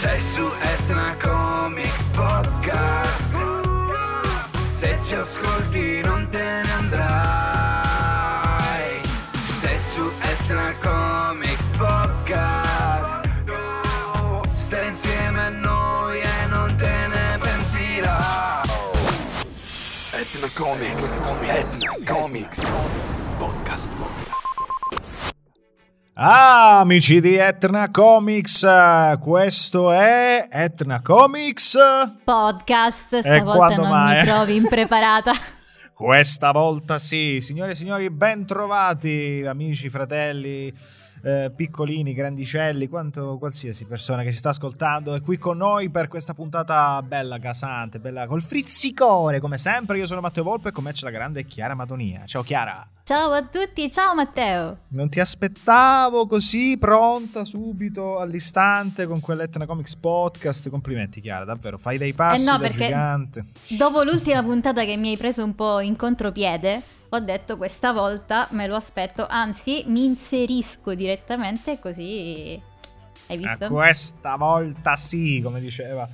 Sei su Etna Comics Podcast. Se ci ascolti non te Comics Etna Comics Podcast Ah, amici di Etna Comics, questo è Etna Comics. podcast. E Stavolta non mai? mi trovi impreparata. Questa volta sì, signore e signori, ben trovati, amici, fratelli, eh, piccolini, grandicelli, quanto qualsiasi persona che ci sta ascoltando è qui con noi per questa puntata bella, gasante, bella col frizzicore, come sempre. Io sono Matteo Volpe e con me c'è la grande Chiara Madonia. Ciao Chiara. ciao a tutti, ciao Matteo. Non ti aspettavo così pronta subito all'istante con quell'Etna Comics Podcast. Complimenti, Chiara, davvero. Fai dei passi Eh no, da gigante. Dopo l'ultima puntata che mi hai preso un po' in contropiede, ho detto questa volta me lo aspetto, anzi mi inserisco direttamente così... Hai visto? Eh, questa volta sì, come diceva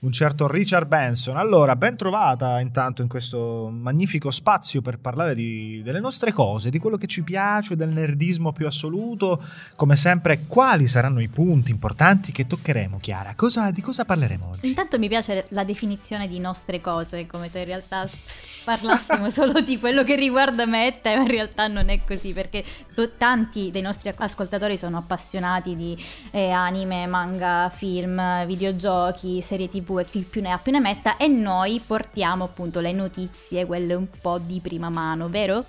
un certo Richard Benson. Allora, ben trovata intanto in questo magnifico spazio per parlare di- delle nostre cose, di quello che ci piace, del nerdismo più assoluto. Come sempre, quali saranno i punti importanti che toccheremo, Chiara? Cosa- di cosa parleremo oggi? Intanto mi piace la definizione di nostre cose, come se in realtà parlassimo solo di quello che riguarda me e te, ma in realtà non è così, perché to- tanti dei nostri ascoltatori sono appassionati di eh, anime, manga, film, videogiochi, serie tv e chi più ne ha più ne metta, e noi portiamo appunto le notizie, quelle un po' di prima mano, vero?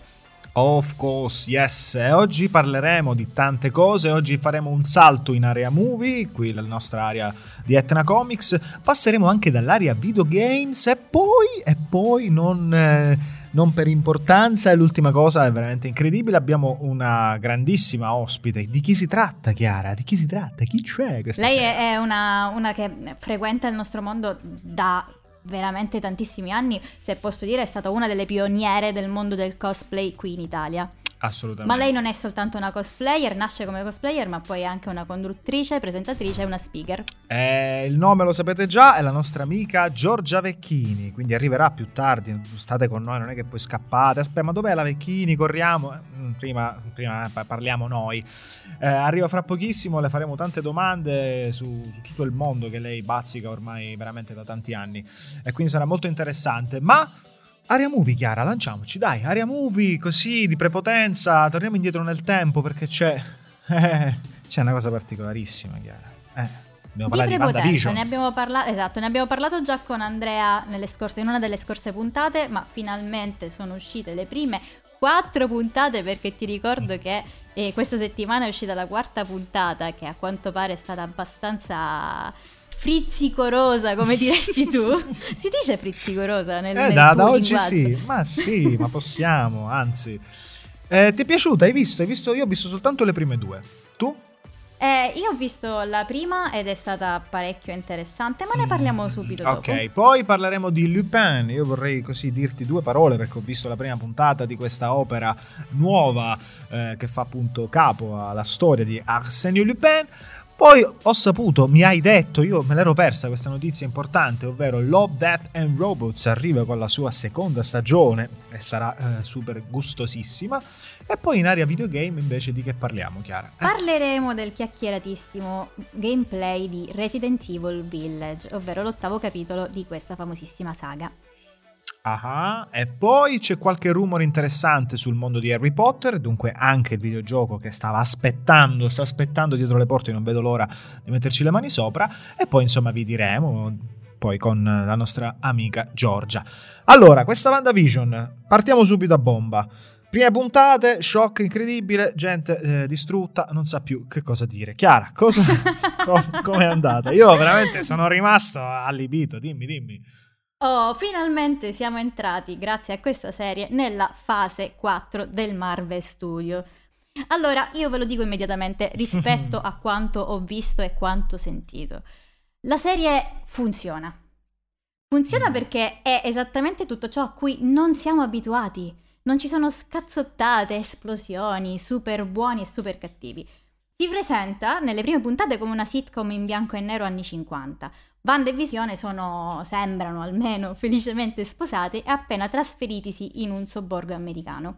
Of course, yes. E oggi parleremo di tante cose. Oggi faremo un salto in area movie, qui la nostra area di Etna Comics. Passeremo anche dall'area videogames e poi, e poi non, eh, non per importanza, è l'ultima cosa, è veramente incredibile. Abbiamo una grandissima ospite. Di chi si tratta, Chiara? Di chi si tratta? Chi c'è? Lei è, è una, una che frequenta il nostro mondo da veramente tantissimi anni, se posso dire è stata una delle pioniere del mondo del cosplay qui in Italia. Assolutamente. Ma lei non è soltanto una cosplayer, nasce come cosplayer, ma poi è anche una conduttrice, presentatrice e una speaker. Eh, il nome lo sapete già, è la nostra amica Giorgia Vecchini, quindi arriverà più tardi, state con noi, non è che poi scappate, aspetta, ma dov'è la Vecchini? Corriamo, Eh, mm, prima, prima pa- parliamo noi. Eh, arriva fra pochissimo, le faremo tante domande su, su tutto il mondo che lei bazzica ormai veramente da tanti anni e quindi sarà molto interessante, ma... Area Movie, Chiara, lanciamoci, dai, Area Movie, così, di prepotenza, torniamo indietro nel tempo perché c'è... eh, c'è una cosa particolarissima, Chiara. Eh, dobbiamo Di di prepotenza, WandaVision. ne abbiamo parlato, esatto, ne abbiamo parlato già con Andrea nelle scorse, in una delle scorse puntate, ma finalmente sono uscite le prime quattro puntate perché ti ricordo che eh, questa settimana è uscita la quarta puntata che a quanto pare è stata abbastanza frizzicorosa, come diresti tu. si dice frizzicorosa nel, Eh, nel da, da oggi sì, ma sì, ma possiamo, anzi. Eh, ti è piaciuta? Hai visto? Hai visto? Io ho visto soltanto le prime due. Tu? Eh, io ho visto la prima ed è stata parecchio interessante, ma ne parliamo subito dopo. Ok, poi parleremo di Lupin. Io vorrei così dirti due parole perché ho visto la prima puntata di questa opera nuova eh, che fa appunto capo alla storia di Arsène Lupin. Poi ho saputo, mi hai detto, io me l'ero persa questa notizia importante, ovvero Love, Death and Robots arriva con la sua seconda stagione e sarà eh, super gustosissima. E poi in area videogame invece di che parliamo, Chiara? Eh? Parleremo del chiacchieratissimo gameplay di Resident Evil Village, ovvero l'ottavo capitolo di questa famosissima saga. Ah, e poi c'è qualche rumore interessante sul mondo di Harry Potter, dunque anche il videogioco che stava aspettando, sta aspettando dietro le porte, non vedo l'ora di metterci le mani sopra, e poi insomma vi diremo poi con la nostra amica Giorgia. Allora, questa WandaVision, partiamo subito a bomba. Prime puntate, shock incredibile, gente eh, distrutta, non sa più che cosa dire. Chiara, cosa, com- com'è andata? Io veramente sono rimasto allibito, dimmi, dimmi. Oh, finalmente siamo entrati, grazie a questa serie, nella fase 4 del Marvel Studio. Allora, io ve lo dico immediatamente rispetto a quanto ho visto e quanto sentito. La serie funziona. Funziona perché è esattamente tutto ciò a cui non siamo abituati. non ci sono scazzottate, esplosioni, super buoni e super cattivi. Si presenta nelle prime puntate come una sitcom in bianco e nero anni 50. Wanda e Visione sono, sembrano almeno felicemente sposate e appena trasferitisi in un sobborgo americano.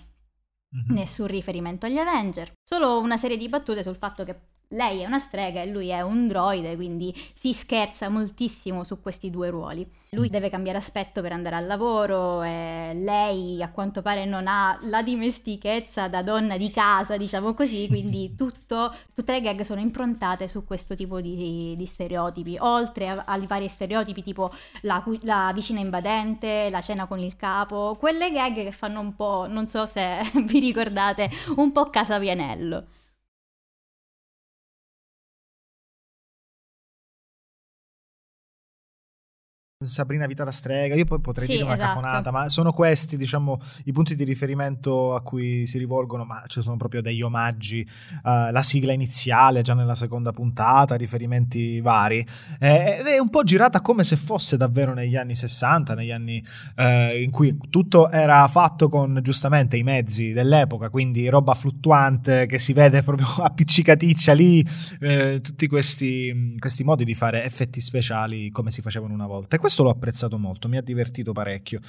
Mm-hmm. Nessun riferimento agli Avenger, solo una serie di battute sul fatto che lei è una strega e lui è un droide, quindi si scherza moltissimo su questi due ruoli. Lui deve cambiare aspetto per andare al lavoro lei a quanto pare non ha la dimestichezza da donna di casa, diciamo così, quindi tutto, tutte le gag sono improntate su questo tipo di, di stereotipi, oltre ai vari stereotipi tipo la, la, vicina invadente, la cena con il capo, quelle gag che fanno un po', non so se vi ricordate, un po' Casa Pianello. Sabrina Vita la strega, io poi potrei sì, dire una esatto. cafonata, ma sono questi, diciamo, i punti di riferimento a cui si rivolgono, ma ci sono proprio degli omaggi, uh, la sigla iniziale già nella seconda puntata, riferimenti vari, eh, ed è un po' girata come se fosse davvero negli anni 60, negli anni eh, in cui tutto era fatto con giustamente i mezzi dell'epoca, quindi roba fluttuante che si vede proprio appiccicaticcia lì, eh, tutti questi, questi modi di fare effetti speciali come si facevano una volta. E questo l'ho apprezzato molto, mi ha divertito parecchio.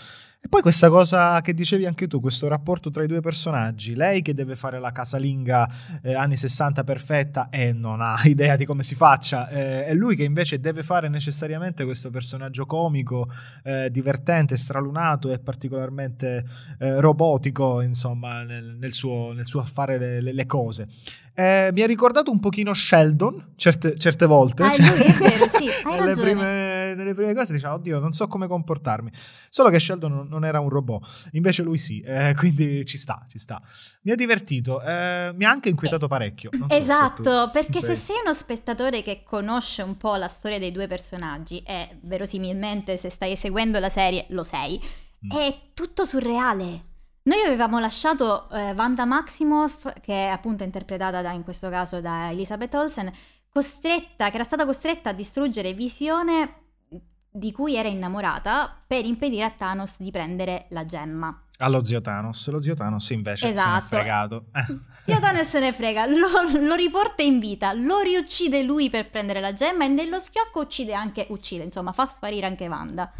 E poi questa cosa che dicevi anche tu, questo rapporto tra i due personaggi, lei che deve fare la casalinga eh, anni 60 perfetta e non ha idea di come si faccia, eh, e lui che invece deve fare necessariamente questo personaggio comico, eh, divertente, stralunato e particolarmente eh, robotico, insomma, nel, nel, suo, nel suo fare le, le cose. Eh, mi ha ricordato un pochino Sheldon certe, certe volte. Ah, cioè, lui è vero, sì, hai ragione. prime, nelle prime cose diceva, oddio, non so come comportarmi. Solo che Sheldon non, era un robot, invece lui sì, eh, quindi ci sta, ci sta. Mi ha divertito, eh, mi ha anche inquietato parecchio. So esatto, se perché sei- se sei uno spettatore che conosce un po' la storia dei due personaggi, e verosimilmente se stai seguendo la serie lo sei, Mm. è tutto surreale. Noi avevamo lasciato eh, Wanda Maximoff, che è appunto interpretata da- in questo caso da Elizabeth Olsen, costretta, che era stata costretta a distruggere Visione di cui era innamorata per impedire a Thanos di prendere la gemma. Allo zio Thanos, lo zio Thanos invece se ne è Esatto. fregato. Eh. Zio Thanos se ne frega, lo, lo riporta in vita, lo riuccide lui per prendere la gemma e nello schiocco uccide anche, uccide, insomma, fa sparire anche Wanda.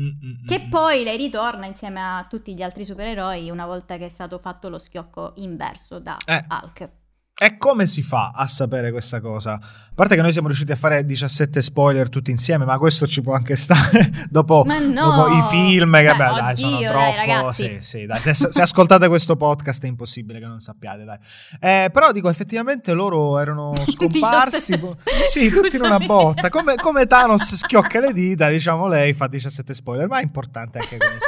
Mm, mm, Che mm. poi lei ritorna insieme a tutti gli altri supereroi una volta che è stato fatto lo schiocco inverso da Eh. Hulk. E come si fa a sapere questa cosa? A parte che noi siamo riusciti a fare 17 spoiler tutti insieme, ma questo ci può anche stare dopo, no! dopo i film, che Beh, beh, dai, sono troppo. dai, sì, sì, dai, se, se ascoltate questo podcast è impossibile che non sappiate, dai. Eh, però dico, effettivamente loro erano scomparsi. 17 sì, tutti in una botta. Come, come Thanos schiocca le dita, diciamo lei fa 17 spoiler, ma è importante anche questo.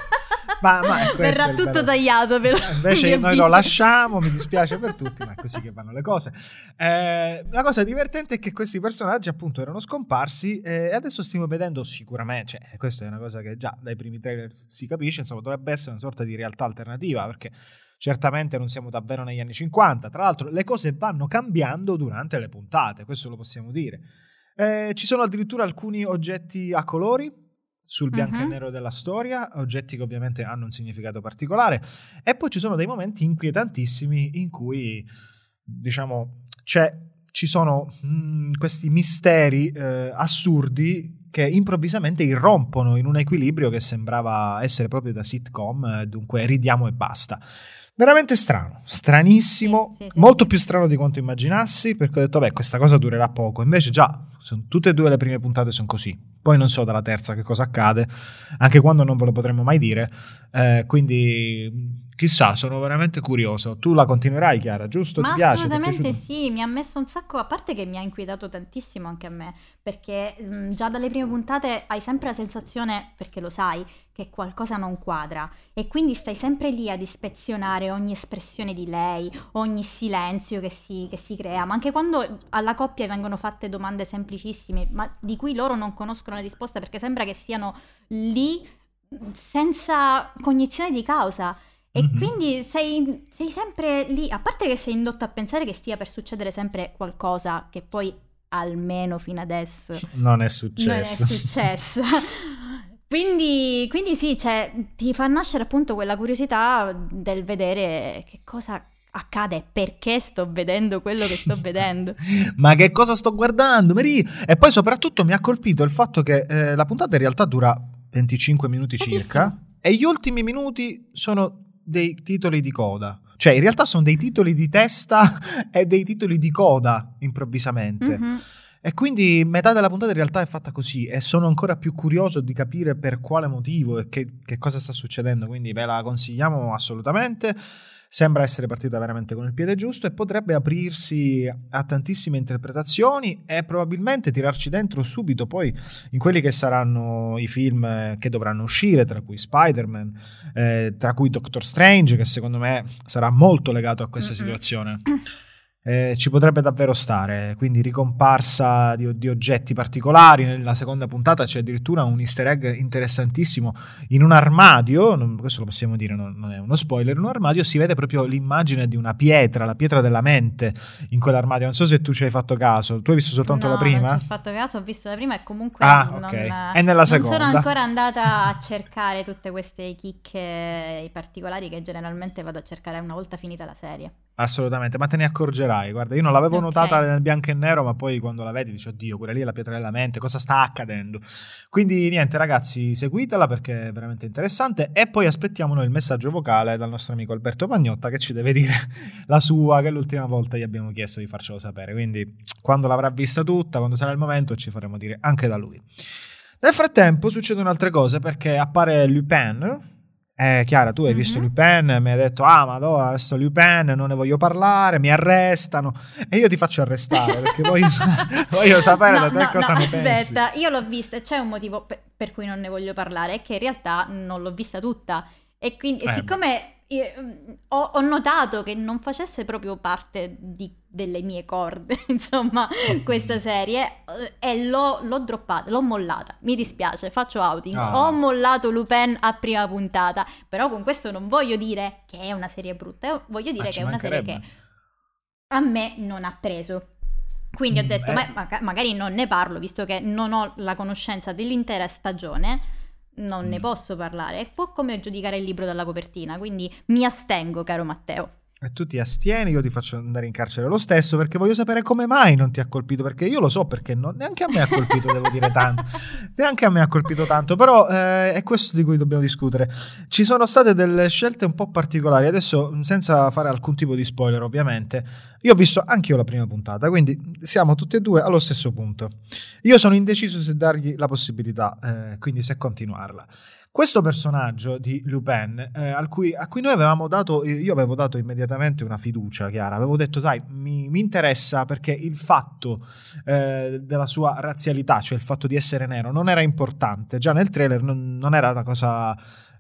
Ma, ma Verrà tutto tagliato per Invece noi gli lo lasciamo, mi dispiace per tutti, ma è così che vanno le cose. Eh, la cosa divertente è che questi personaggi appunto erano scomparsi eh, e adesso stiamo vedendo sicuramente, cioè, questa è una cosa che già dai primi trailer si capisce, insomma dovrebbe essere una sorta di realtà alternativa perché certamente non siamo davvero negli anni 50, tra l'altro le cose vanno cambiando durante le puntate, questo lo possiamo dire. Eh, ci sono addirittura alcuni oggetti a colori sul bianco e Mhm. nero della storia, oggetti che ovviamente hanno un significato particolare, e poi ci sono dei momenti inquietantissimi in cui, diciamo, c'è, ci sono mm, questi misteri eh, assurdi che improvvisamente irrompono in un equilibrio che sembrava essere proprio da sitcom, eh, dunque ridiamo e basta. Veramente strano, stranissimo, sì, sì, molto sì. più strano di quanto immaginassi, perché ho detto, beh, questa cosa durerà poco. Invece già, sono- tutte e due le prime puntate sono così. Poi non so dalla terza che cosa accade, anche quando non ve lo potremmo mai dire. Eh, quindi, chissà, sono veramente curioso. Tu la continuerai, Chiara, giusto? Ma Ti piace? Assolutamente sì, mi ha messo un sacco, a parte che mi ha inquietato tantissimo anche a me, perché mh, già dalle prime puntate hai sempre la sensazione, perché lo sai, che qualcosa non quadra e quindi stai sempre lì ad ispezionare ogni espressione di lei, ogni silenzio che si, che si crea, ma anche quando alla coppia vengono fatte domande semplicissime, ma di cui loro non conoscono le risposte perché sembra che siano lì senza cognizione di causa. E Mhm. quindi sei, sei sempre lì, a parte che sei indotto a pensare che stia per succedere sempre qualcosa che poi almeno fino adesso Non è non è successo. successo. Quindi, quindi sì, cioè, ti fa nascere appunto quella curiosità del vedere che cosa accade, perché sto vedendo quello che sto vedendo. Ma che cosa sto guardando? Marie? E poi soprattutto mi ha colpito il fatto che eh, la puntata in realtà dura 25 minuti circa e gli ultimi minuti sono dei titoli di coda. Cioè, in realtà sono dei titoli di testa e dei titoli di coda improvvisamente. Mhm. E quindi metà della puntata in realtà è fatta così e sono ancora più curioso di capire per quale motivo e che, che cosa sta succedendo. Quindi ve la consigliamo assolutamente. Sembra essere partita veramente con il piede giusto e potrebbe aprirsi a tantissime interpretazioni e probabilmente tirarci dentro subito poi in quelli che saranno i film eh, che dovranno uscire, tra cui Spider-Man, eh, tra cui Doctor Strange, che secondo me sarà molto legato a questa Mm-mm. situazione. Eh, ci potrebbe davvero stare, quindi ricomparsa di, di oggetti particolari. Nella seconda puntata c'è addirittura un easter egg interessantissimo in un armadio, non- questo lo possiamo dire, non, non è uno spoiler, in un armadio si vede proprio l'immagine di una pietra, la pietra della mente in quell'armadio. Non so se tu ci hai fatto caso, tu hai visto soltanto No, la prima? Non ci ho fatto caso, ho visto la prima e comunque Ah, non, ok. non- È nella seconda. sono ancora andata a cercare tutte queste chicche i particolari che generalmente vado a cercare una volta finita la serie. Assolutamente, ma te ne accorgerai. Guarda, io non l'avevo Ok. notata nel bianco e nero, ma poi quando la vedi dici, oddio, quella lì è la pietra della mente, cosa sta accadendo? Quindi niente, ragazzi, seguitela perché è veramente interessante. E poi aspettiamo noi il messaggio vocale dal nostro amico Alberto Pagnotta che ci deve dire la sua, che l'ultima volta gli abbiamo chiesto di farcelo sapere. Quindi quando l'avrà vista tutta, quando sarà il momento, ci faremo dire anche da lui. Nel frattempo succedono altre cose perché appare Lupin. Eh, Chiara, tu hai Mhm. visto Lupin, mi hai detto, ah, madonna, questo Lupin, non ne voglio parlare, mi arrestano. E io ti faccio arrestare perché voglio, sa- voglio sapere da No, te no, cosa no, ne pensi. aspetta, io l'ho vista e c'è un motivo per, per cui non ne voglio parlare, è che in realtà non l'ho vista tutta. E quindi, Eh, siccome eh, ho, ho notato che non facesse proprio parte di- delle mie corde, insomma, questa serie, eh, e l'ho, l'ho droppata, l'ho mollata. Mi dispiace, faccio outing. Ah. Ho mollato Lupin a prima puntata, però con questo non voglio dire che è una serie brutta, eh, voglio dire Ah, che è una serie che a me non ha preso. Quindi ho Mm, detto, eh. ma- maga- magari non ne parlo, visto che non ho la conoscenza dell'intera stagione, non ne Mm. posso parlare. È un po' come giudicare il libro dalla copertina, quindi mi astengo, caro Matteo. E tu ti astieni, io ti faccio andare in carcere lo stesso perché voglio sapere come mai non ti ha colpito. Perché io lo so perché non- neanche a me ha colpito, devo dire tanto. Neanche a me ha colpito tanto, però eh, è questo di cui dobbiamo discutere. Ci sono state delle scelte un po' particolari. Adesso, senza fare alcun tipo di spoiler, ovviamente, io ho visto anche io la prima puntata, quindi siamo tutti e due allo stesso punto. Io sono indeciso se dargli la possibilità, eh, quindi se continuarla. Questo personaggio di Lupin, eh, cui- a cui noi avevamo dato, io avevo dato immediatamente una fiducia, Chiara, avevo detto, sai, mi, mi interessa perché il fatto eh, della sua razzialità, cioè il fatto di essere nero, non era importante, già nel trailer non, non era una cosa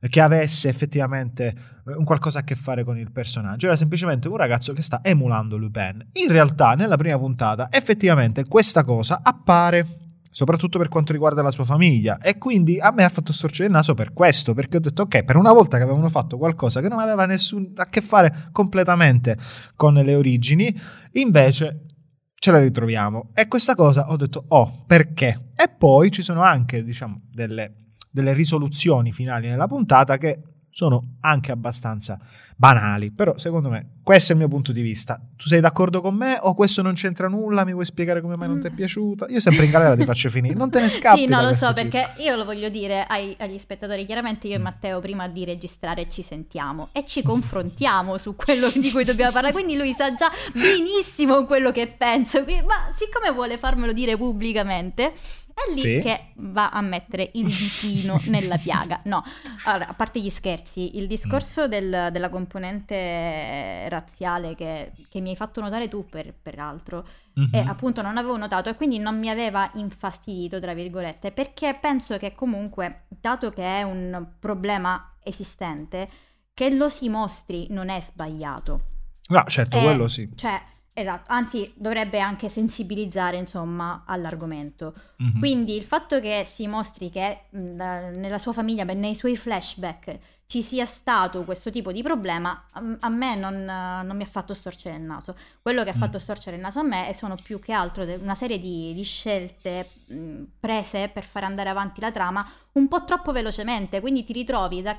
che avesse effettivamente eh, un qualcosa a che fare con il personaggio, era semplicemente un ragazzo che sta emulando Lupin. In realtà, nella prima puntata, effettivamente questa cosa appare soprattutto per quanto riguarda la sua famiglia. E quindi a me ha fatto storcere il naso per questo, perché ho detto, ok, per una volta che avevano fatto qualcosa che non aveva nessun a che fare completamente con le origini, invece ce la ritroviamo. E questa cosa ho detto, oh, perché? E poi ci sono anche, diciamo, delle, delle risoluzioni finali nella puntata che sono anche abbastanza banali, però secondo me questo è il mio punto di vista. Tu sei d'accordo con me o questo non c'entra nulla? Mi vuoi spiegare come mai non ti è piaciuta? Io sempre in galera ti faccio finire, non te ne scappi. sì, no, lo so, cifra. perché io lo voglio dire ai- agli spettatori. Chiaramente Mm. io e Matteo prima di registrare ci sentiamo e ci confrontiamo su quello di cui dobbiamo parlare. Quindi lui sa già benissimo quello che penso. Ma siccome vuole farmelo dire pubblicamente, è lì Sì. che va a mettere il ditino nella piaga. No, allora, a parte gli scherzi, il discorso Mm. del- della componente razziale che, che mi hai fatto notare tu, per, peraltro, Mhm. e appunto non avevo notato e quindi non mi aveva infastidito, tra virgolette, perché penso che comunque, dato che è un problema esistente, che lo si mostri non è sbagliato. No, certo, È- quello sì. Cioè, Esatto, anzi dovrebbe anche sensibilizzare insomma all'argomento. Mhm. Quindi il fatto che si mostri che da- nella sua famiglia, nei suoi flashback, ci sia stato questo tipo di problema, a, me non, non mi ha fatto storcere il naso. Quello che ha Mm. fatto storcere il naso a me sono più che altro una serie di, di scelte mh, prese per fare andare avanti la trama un po' troppo velocemente, quindi ti ritrovi da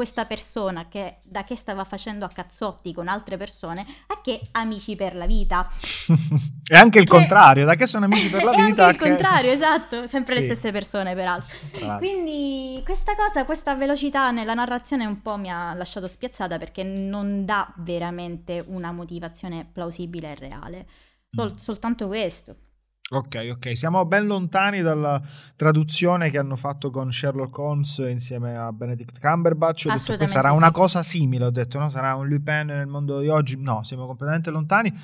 questa persona che da che stava facendo a cazzotti con altre persone a che amici per la vita. e anche il Cioè- contrario, da che sono amici per la vita. anche il che- contrario, esatto, sempre le Sì. stesse persone peraltro. L'altro. Quindi questa cosa, questa velocità nella narrazione un po' mi ha lasciato spiazzata perché non dà veramente una motivazione plausibile e reale. Sol- Mm. soltanto questo. Ok, ok, siamo ben lontani dalla traduzione che hanno fatto con Sherlock Holmes insieme a Benedict Cumberbatch. Ho detto che sarà sì. una cosa simile, ho detto, no? Sarà un Lupin nel mondo di oggi. No, siamo completamente lontani.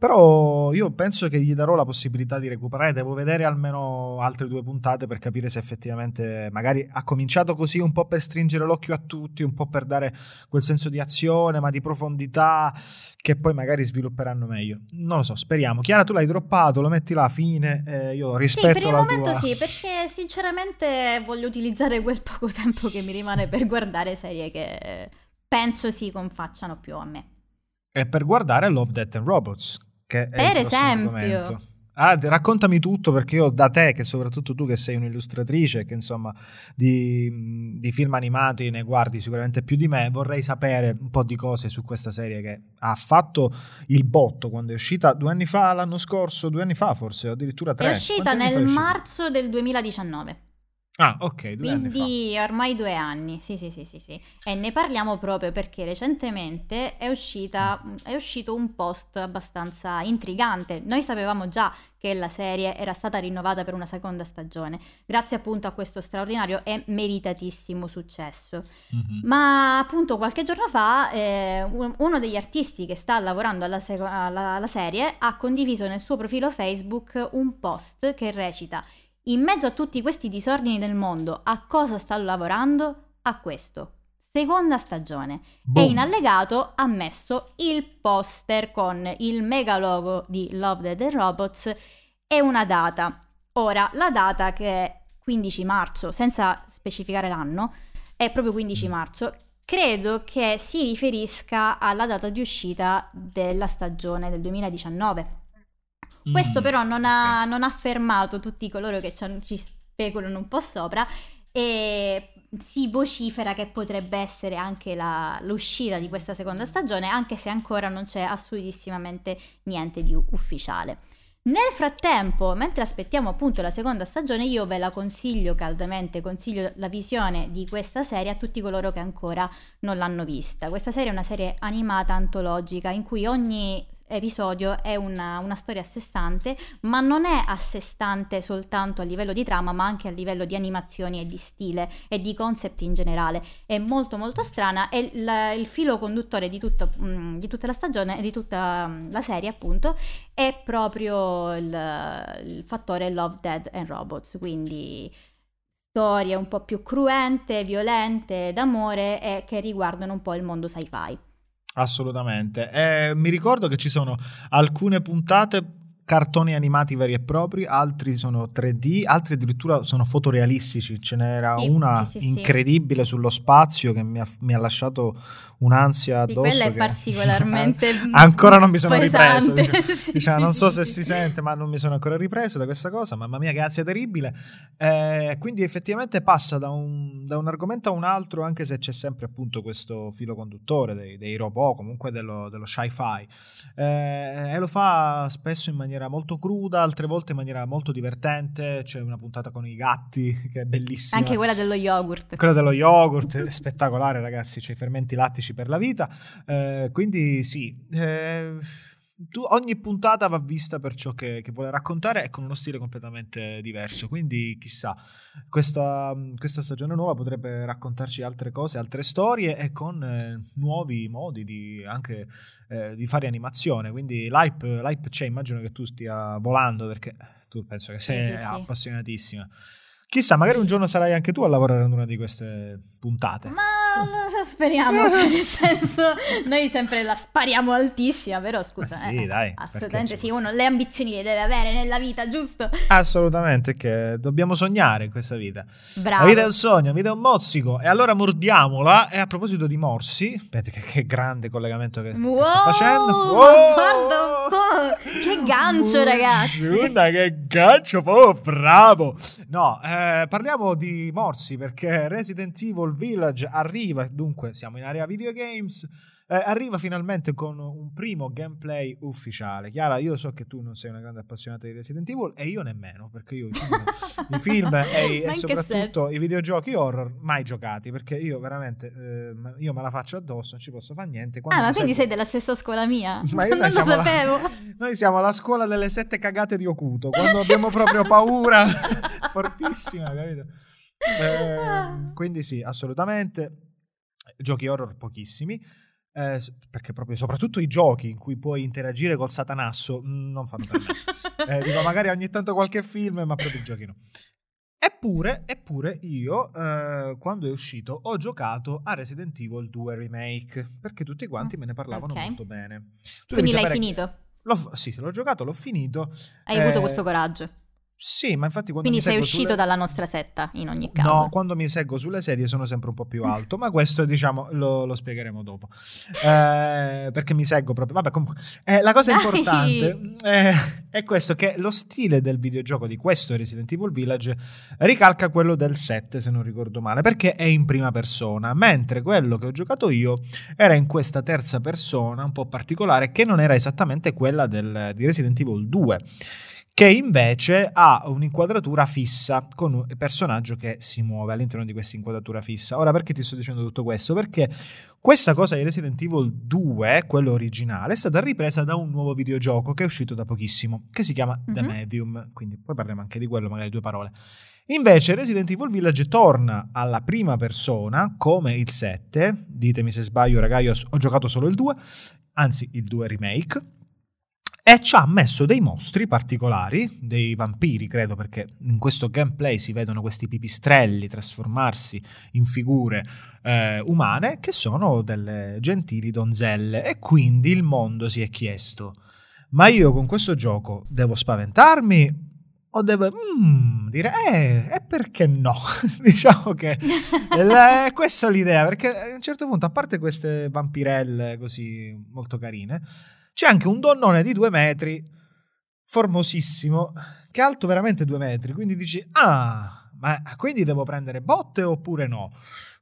Però io penso che gli darò la possibilità di recuperare. Devo vedere almeno altre due puntate per capire se effettivamente magari ha cominciato così un po' per stringere l'occhio a tutti, un po' per dare quel senso di azione, ma di profondità che poi magari svilupperanno meglio. Non lo so, speriamo. Chiara, tu l'hai droppato, lo metti là, fine. eh, io rispetto sì, per il la momento tua... sì, perché sinceramente voglio utilizzare quel poco tempo che mi rimane per guardare serie che penso si confacciano più a me. E per guardare Love, Death and Robots, che Per esempio. argomento. Ah, raccontami tutto perché io da te, che soprattutto tu che sei un'illustratrice, che insomma di, di film animati ne guardi sicuramente più di me, vorrei sapere un po' di cose su questa serie che ha fatto il botto quando è uscita due anni fa, l'anno scorso, due anni fa forse, addirittura tre. È uscita Quanti nel è uscita? marzo del 2019. Ah, ok, due anni fa. Quindi ormai due anni, sì, sì, sì, sì, sì. E ne parliamo proprio perché recentemente è, uscita, è uscito un post abbastanza intrigante. Noi sapevamo già che la serie era stata rinnovata per una seconda stagione, grazie appunto a questo straordinario e meritatissimo successo. Mhm. Ma appunto qualche giorno fa eh, un- uno degli artisti che sta lavorando alla, seco- alla- alla serie ha condiviso nel suo profilo Facebook un post che recita In mezzo a tutti questi disordini del mondo, a cosa sta lavorando? A questo. Seconda stagione. E Boom. in allegato ha messo il poster con il mega logo di Love, Dead and Robots e una data. Ora, la data che è 15 marzo, senza specificare l'anno, è proprio 15 Mm. marzo, credo che si riferisca alla data di uscita della stagione del 2019. Questo Mm, però non ha, non ha fermato tutti coloro che ci speculano un po' sopra e si vocifera che potrebbe essere anche la- l'uscita di questa seconda stagione, anche se ancora non c'è assolutissimamente niente di ufficiale. Nel frattempo, mentre aspettiamo appunto la seconda stagione, io ve la consiglio caldamente, consiglio la visione di questa serie a tutti coloro che ancora non l'hanno vista. Questa serie è una serie animata antologica in cui ogni episodio è una, una storia a sé stante, ma non è a sé stante soltanto a livello di trama, ma anche a livello di animazioni e di stile e di concept in generale. È molto molto strana e la- il filo conduttore di, tutto, mm, di tutta la stagione, di tutta mm, la serie appunto, è proprio il, il fattore Love, Dead and Robots, quindi storie un po' più cruente, violente, d'amore e che riguardano un po' il mondo sci-fi. Assolutamente. Eh, mi ricordo che ci sono alcune puntate cartoni animati veri e propri, altri sono 3D, altri addirittura sono fotorealistici. Ce n'era Sì, una sì, sì, incredibile sullo spazio che mi ha, mi ha lasciato un'ansia addosso. quella è particolarmente ancora non mi sono ripreso. pesante. Diciamo, Sì, Diciamo, sì, non so se si sente, ma non mi sono ancora ripreso da questa cosa. Mamma mia, che ansia terribile. Eh, quindi effettivamente passa da un, da un argomento a un altro, anche se c'è sempre appunto questo filo conduttore dei, dei robot, comunque dello, dello sci-fi. Eh, e lo fa spesso in maniera molto cruda, altre volte in maniera molto divertente. C'è una puntata con i gatti che è bellissima. Anche quella dello yogurt. Quella dello yogurt è spettacolare, ragazzi. C'è i fermenti lattici per la vita. Eh, quindi sì, eh, tu- ogni puntata va vista per ciò che, che vuole raccontare e con uno stile completamente diverso. Quindi chissà, questa, questa stagione nuova potrebbe raccontarci altre cose, altre storie e con eh, nuovi modi di, anche eh, di fare animazione. Quindi l'hype, l'hype c'è, immagino che tu stia volando perché tu penso che sei Sì, sì, appassionatissima. Chissà, magari un giorno sarai anche tu a lavorare ad una di queste puntate. Ma Ma speriamo, cioè, nel senso, noi sempre la spariamo altissima, però scusa, Eh sì, eh, dai, assolutamente sì, uno le ambizioni le deve avere nella vita, giusto? Assolutamente, che dobbiamo sognare in questa vita. Bravo. La vita è un sogno, la vita è un mozzico. E allora mordiamola. E a proposito di morsi, aspetta, che, che grande collegamento che, che Wow, sto facendo. ma Wow! guarda un po', che gancio, ragazzi. Giuna, che gancio, oh, bravo. No, eh, parliamo di morsi perché Resident Evil Village arriva, dunque siamo in area videogames. eh, arriva finalmente con un primo gameplay ufficiale. Chiara, io so che tu non sei una grande appassionata di Resident Evil e io nemmeno, perché io i film, i film e, e soprattutto i videogiochi horror mai giocati, perché io veramente eh, io me la faccio addosso, non ci posso fare niente. Quando Ah, ma quindi sei della stessa scuola mia? Ma io non lo siamo la- sapevo. noi siamo alla scuola delle sette cagate di Okuto, quando abbiamo proprio paura fortissima, capito? Eh, quindi sì, assolutamente. Giochi horror pochissimi. eh, perché proprio soprattutto i giochi in cui puoi interagire col satanasso mm, non fanno per me. Eh, dico magari ogni tanto qualche film, ma proprio i giochi no. Eppure, eppure io, eh, quando è uscito, ho giocato a Resident Evil 2 Remake, perché tutti quanti me ne parlavano Ok. molto bene. Tu Quindi l'hai finito? L'ho, sì, l'ho giocato, l'ho finito. Hai Eh, avuto questo coraggio? Sì, ma infatti quando Quindi mi sei uscito sulle- dalla nostra setta, in ogni caso. No, quando mi seguo sulle sedie sono sempre un po' più alto, ma questo diciamo lo, lo spiegheremo dopo. Eh, perché mi seguo proprio. Vabbè, comunque, eh, la cosa Dai! importante eh, è questo: che lo stile del videogioco di questo Resident Evil Village ricalca quello del 7, se non ricordo male, perché è in prima persona, mentre quello che ho giocato io era in questa terza persona un po' particolare, che non era esattamente quella del, di Resident Evil 2 che invece ha un'inquadratura fissa con un personaggio che si muove all'interno di questa inquadratura fissa. Ora, perché ti sto dicendo tutto questo? Perché questa cosa di Resident Evil 2, quello originale, è stata ripresa da un nuovo videogioco che è uscito da pochissimo, che si chiama The Mhm. Medium, quindi poi parliamo anche di quello, magari due parole. Invece Resident Evil Village torna alla prima persona, come il 7, ditemi se sbaglio raga, io ho giocato solo il 2, anzi il 2 remake, e ci ha messo dei mostri particolari, dei vampiri credo, perché in questo gameplay si vedono questi pipistrelli trasformarsi in figure eh, umane che sono delle gentili donzelle e quindi il mondo si è chiesto, ma io con questo gioco devo spaventarmi o devo mm, dire eh, e perché no? diciamo che è questa l'idea, perché a un certo punto, a parte queste vampirelle così molto carine, c'è anche un donnone di due metri, formosissimo, che è alto veramente due metri. Quindi dici, ah, ma quindi devo prendere botte oppure no?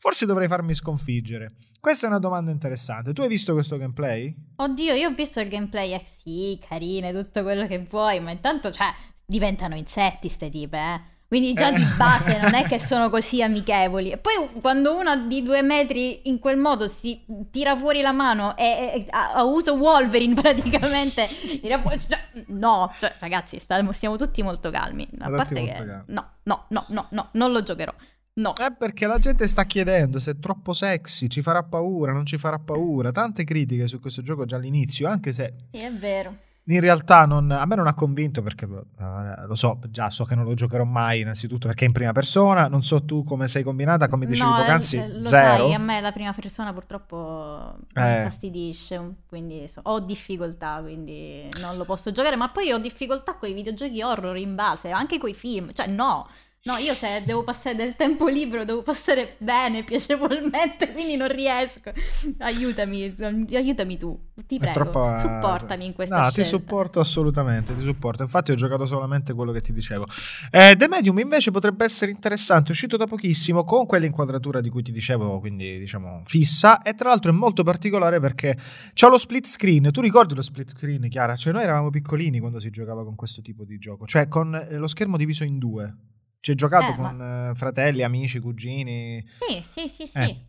Forse dovrei farmi sconfiggere. Questa è una domanda interessante. Tu hai visto questo gameplay? Oddio, io ho visto il gameplay, eh, sì, carine, tutto quello che vuoi, ma intanto, cioè, diventano insetti ste tipe, eh. Quindi già di Eh. base non è che sono così amichevoli. E poi quando uno di due metri in quel modo si tira fuori la mano e, e- a, a uso Wolverine praticamente, fuori, cioè, no, cioè, ragazzi, stiamo, stiamo tutti molto calmi. A parte che calmi. no, no, no, no, no, non lo giocherò. No. È perché la gente sta chiedendo se è troppo sexy, ci farà paura, non ci farà paura. Tante critiche su questo gioco già all'inizio, anche se Sì, è vero. In realtà non- a me non ha convinto perché eh, lo so, già so che non lo giocherò mai innanzitutto perché è in prima persona, non so tu come sei combinata, come dicevi no, poc'anzi, eh, lo zero. sai, a me la prima persona purtroppo mi Eh. infastidisce, quindi so- ho difficoltà, quindi non lo posso giocare, ma poi ho difficoltà con i videogiochi horror in base, anche con i film, cioè no. No, io se devo passare del tempo libero devo passare bene, piacevolmente, quindi non riesco. Aiutami, aiutami tu, ti prego. troppo, eh, Supportami in questa No, scelta. ti supporto assolutamente, ti supporto. Infatti ho giocato solamente quello che ti dicevo. Eh, The Medium invece potrebbe essere interessante, è uscito da pochissimo con quell'inquadratura di cui ti dicevo, quindi diciamo fissa e tra l'altro è molto particolare perché c'ha lo split screen. Tu ricordi lo split screen, Chiara? Cioè noi eravamo piccolini quando si giocava con questo tipo di gioco, cioè con eh, lo schermo diviso in due. Ci hai giocato Eh, con eh, fratelli, amici, cugini. Sì, sì, sì, sì. Eh.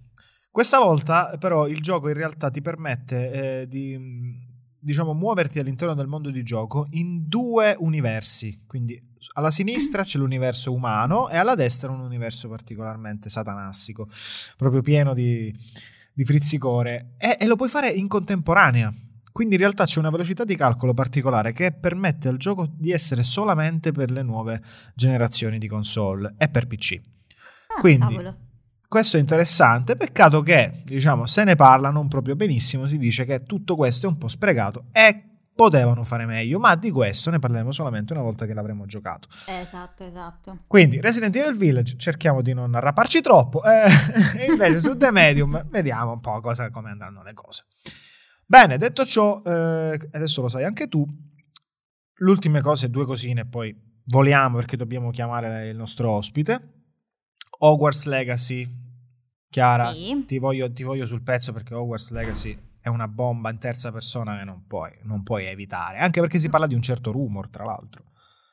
Questa volta però il gioco in realtà ti permette eh, di diciamo muoverti all'interno del mondo di gioco in due universi, quindi alla sinistra c'è l'universo umano e alla destra un universo particolarmente satanassico, proprio pieno di, di frizzicore e, e lo puoi fare in contemporanea. Quindi in realtà c'è una velocità di calcolo particolare che permette al gioco di essere solamente per le nuove generazioni di console e per PC. Ah, Quindi- cavolo. questo è interessante, peccato che, diciamo, se ne parla non proprio benissimo, si dice che tutto questo è un po' sprecato e potevano fare meglio, ma di questo ne parleremo solamente una volta che l'avremo giocato. Esatto, esatto. Quindi Resident Evil Village cerchiamo di non arraparci troppo eh, e invece su The Medium vediamo un po' cosa, come andranno le cose. Bene, detto ciò, eh, adesso lo sai anche tu, le ultime cose, due cosine, poi voliamo perché dobbiamo chiamare il nostro ospite. Hogwarts Legacy, Chiara, Sì. ti, voglio, ti voglio sul pezzo perché Hogwarts Legacy è una bomba in terza persona che non puoi, non puoi evitare, anche perché si parla di un certo rumor, tra l'altro.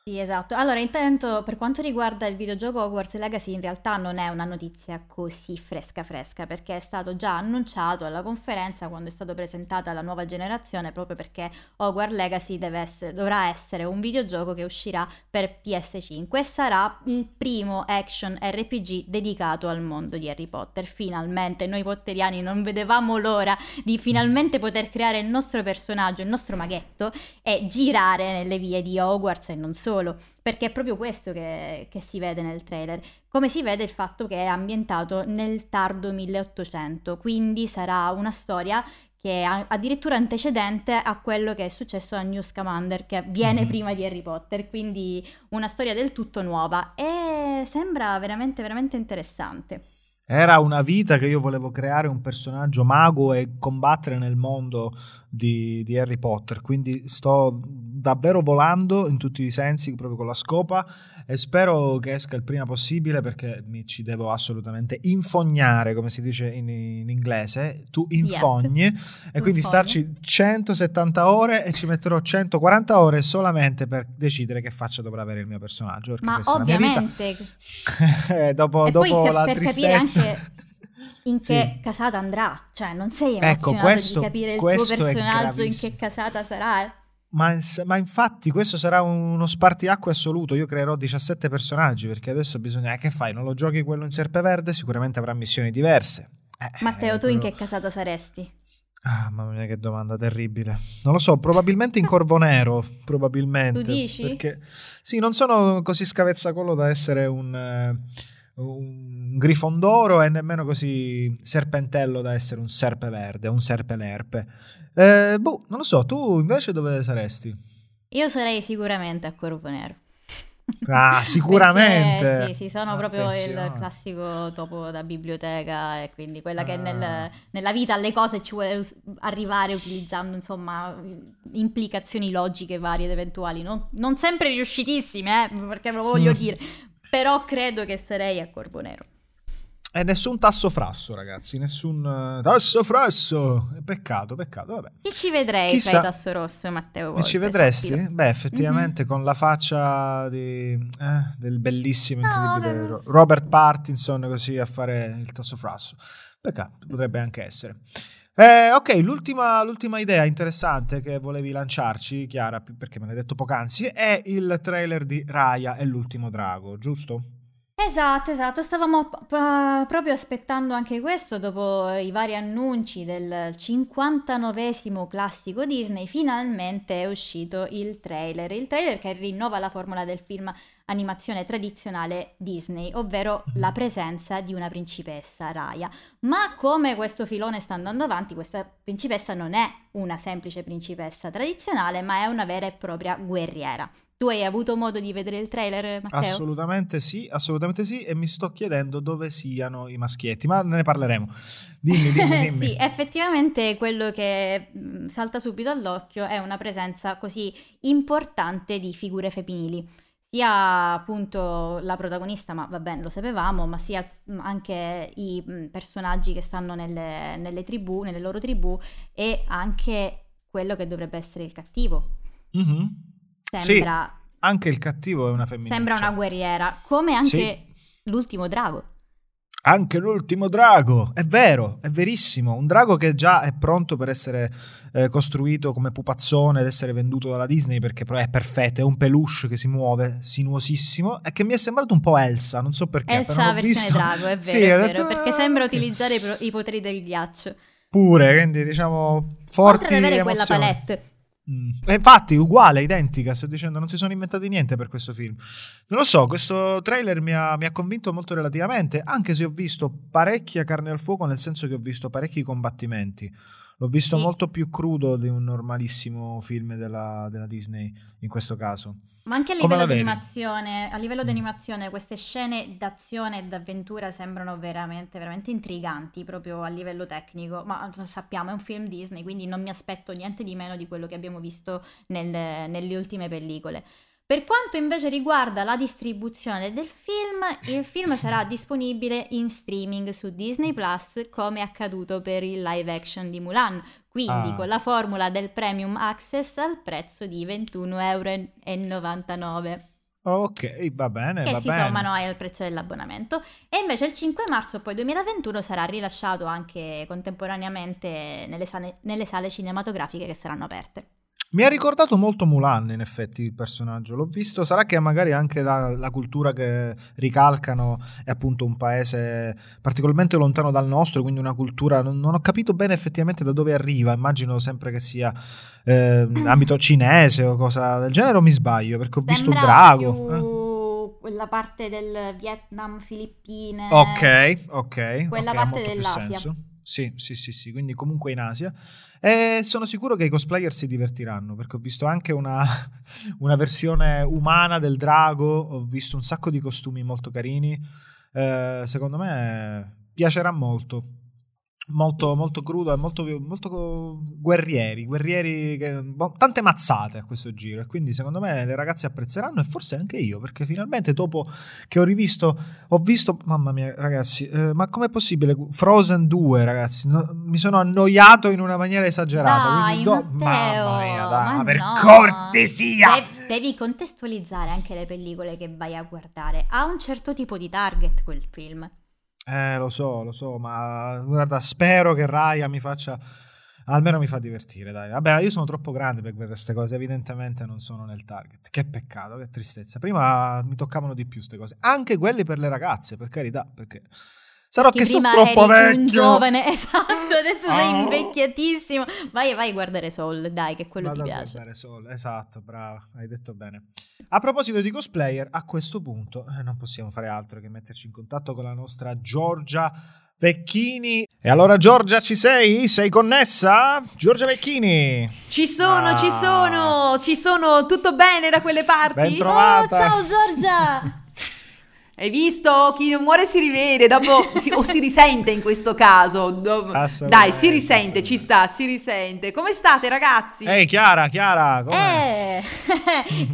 Sì, esatto. Allora, intanto per quanto riguarda il videogioco Hogwarts Legacy, in realtà non è una notizia così fresca fresca, perché è stato già annunciato alla conferenza quando è stata presentata la nuova generazione, proprio perché Hogwarts Legacy essere- dovrà essere un videogioco che uscirà per PS5 e sarà il primo action RPG dedicato al mondo di Harry Potter. Finalmente, noi potteriani non vedevamo l'ora di finalmente poter creare il nostro personaggio, il nostro maghetto e girare nelle vie di Hogwarts e non solo, perché è proprio questo che, che si vede nel trailer. Come si vede il fatto che è ambientato nel tardo 1800, quindi sarà una storia che è addirittura antecedente a quello che è successo a New Scamander, che viene Mhm. prima di Harry Potter, quindi una storia del tutto nuova e sembra veramente, veramente interessante. Era una vita che io volevo creare un personaggio mago e combattere nel mondo di, di Harry Potter, quindi sto davvero volando in tutti i sensi, proprio con la scopa e spero che esca il prima possibile perché mi ci devo assolutamente infognare, come si dice in, in inglese, tu infogni. E quindi starci 170 ore e ci metterò 140 ore solamente per decidere che faccia dovrà avere il mio personaggio. Ma ovviamente... Eh, dopo, dopo la tristezza anche in che Sì. casata andrà, cioè non sei Ecco, emozionato questo- di capire il tuo personaggio in che casata sarà? Ma, ma infatti questo sarà uno spartiacque assoluto. Io creerò 17 personaggi perché adesso bisogna. Eh, che fai? Non lo giochi quello in serpeverde? Sicuramente avrà missioni diverse. Eh, Matteo, tu in quello- che casata saresti? Ah, mamma mia, che domanda terribile. Non lo so, probabilmente in corvo nero. Probabilmente. Tu dici? Perché sì, non sono così scavezzacollo da essere un. eh, un grifondoro e nemmeno così serpentello da essere un serpeverde, un serpelerpe. Eh, boh, non lo so, tu invece dove saresti? Io sarei sicuramente a Corvo Nero. Ah, sicuramente. Perché, sì, sì, sono proprio Attenzione. il classico topo da biblioteca e quindi quella che Ah. nel- nella vita alle cose ci vuole arrivare utilizzando insomma implicazioni logiche varie ed eventuali, non, non sempre riuscitissime, eh, perché ve lo voglio dire, però credo che sarei a Corvo Nero. E nessun tasso frasso, ragazzi, nessun eh, tasso frasso. Peccato, peccato, vabbè. Chi ci vedrei Chissà. tra tasso rosso Matteo Volpe? ci vedresti? sappilo. Beh, effettivamente con la faccia di, eh, del bellissimo, No. Ro- Robert Pattinson così a fare il tasso frasso. Peccato, potrebbe anche essere. Eh, ok, l'ultima, l'ultima idea interessante che volevi lanciarci, Chiara, perché me l'hai detto poc'anzi, è il trailer di Raya e l'ultimo drago, giusto? Esatto, esatto, stavamo p- proprio aspettando anche questo dopo i vari annunci del 59esimo classico Disney, finalmente è uscito il trailer, il trailer che rinnova la formula del film animazione tradizionale Disney, ovvero Mhm. la presenza di una principessa Raya. Ma come questo filone sta andando avanti, questa principessa non è una semplice principessa tradizionale, ma è una vera e propria guerriera. Tu hai avuto modo di vedere il trailer, Matteo? Assolutamente sì, assolutamente sì, e mi sto chiedendo dove siano i maschietti, ma ne parleremo. Dimmi, dimmi, dimmi. sì, effettivamente quello che mh, salta subito all'occhio è una presenza così importante di figure femminili. Sia appunto la protagonista, ma va bene, lo sapevamo, ma sia anche i personaggi che stanno nelle, nelle tribù, nelle loro tribù, e anche quello che dovrebbe essere il cattivo. Mhm. Sembra, Anche il cattivo è una femminuccia. sembra una guerriera, come anche l'ultimo drago. Anche l'ultimo drago, è vero, è verissimo. Un drago che già è pronto per essere eh, costruito come pupazzone ed essere venduto dalla Disney perché però è perfetto, è un peluche che si muove, sinuosissimo e che mi è sembrato un po' Elsa, non so perché. Elsa l'ho versione visto- drago, è vero, Sì, è vero, detto, perché "Ah, sembra ok." utilizzare i, pro- i poteri del ghiaccio. Pure, quindi diciamo forti Oltre ad avere quella emozioni. palette Mm. E infatti, uguale, identica, sto dicendo, non si sono inventati niente per questo film. Non lo so, questo trailer mi ha, mi ha, convinto molto relativamente, anche se ho visto parecchia carne al fuoco, nel senso che ho visto parecchi combattimenti. L'ho visto sì. molto più crudo di un normalissimo film della, della Disney, in questo caso. Ma anche a livello di animazione, a livello di animazione, queste scene d'azione e d'avventura sembrano veramente, veramente intriganti proprio a livello tecnico. Ma sappiamo, è un film Disney, quindi non mi aspetto niente di meno di quello che abbiamo visto nel, nelle ultime pellicole. Per quanto invece riguarda la distribuzione del film, il film sarà disponibile in streaming su Disney Plus come è accaduto per il live action di Mulan, quindi ah. con la formula del premium access al prezzo di 21,99 euro. Ok, va bene. Che va si bene. sommano al prezzo dell'abbonamento. E invece il 5 marzo poi 2021 sarà rilasciato anche contemporaneamente nelle sale, nelle sale cinematografiche che saranno aperte. Mi ha ricordato molto Mulan, in effetti, il personaggio. L'ho visto, sarà che magari anche la, la, cultura che ricalcano è appunto un paese particolarmente lontano dal nostro, quindi una cultura. Non, non ho capito bene effettivamente da dove arriva. Immagino sempre che sia eh, ambito cinese o cosa del genere, o mi sbaglio? Perché ho Sembra visto un drago. Più... Eh? Quella parte del Vietnam, Filippine. Ok, ok. Quella okay, parte dell'Asia. Sì, sì, sì, sì, quindi comunque in Asia. E sono sicuro che i cosplayer si divertiranno, perché ho visto anche una, una versione umana del drago, ho visto un sacco di costumi molto carini. Eh, secondo me piacerà molto molto, molto crudo e molto, molto guerrieri, guerrieri che, tante mazzate a questo giro e quindi secondo me le ragazze apprezzeranno e forse anche io perché finalmente dopo che ho rivisto ho visto, mamma mia ragazzi, eh, ma com'è possibile Frozen 2 ragazzi, no, mi sono annoiato in una maniera esagerata, dai, do, Matteo, mamma mia, dai, ma per no. cortesia! De- devi contestualizzare anche le pellicole che vai a guardare, ha un certo tipo di target quel film. Eh, lo so, lo so, ma guarda, spero che Raya mi faccia almeno mi fa divertire, dai. Vabbè, io sono troppo grande per queste cose, evidentemente non sono nel target. Che peccato, che tristezza. Prima mi toccavano di più queste cose, anche quelli per le ragazze, per carità, perché Sarò che, che sono troppo vecchio. un giovane, esatto, adesso oh. sei invecchiatissimo. Vai, vai a guardare Soul, dai, che quello Vado ti piace. guardare Soul, esatto, brava, hai detto bene. A proposito di cosplayer, a questo punto eh, non possiamo fare altro che metterci in contatto con la nostra Giorgia Vecchini. E allora Giorgia ci sei? Sei connessa? Giorgia Vecchini. Ci sono, ah. ci sono, ci sono, tutto bene da quelle parti? Ben trovata. Oh, ciao Giorgia. Hai visto? Chi non muore si rivede, dopo si, o si risente in questo caso. Dai, si risente, ci sta, si risente. Come state ragazzi? Ehi Chiara, Chiara, come? Eh,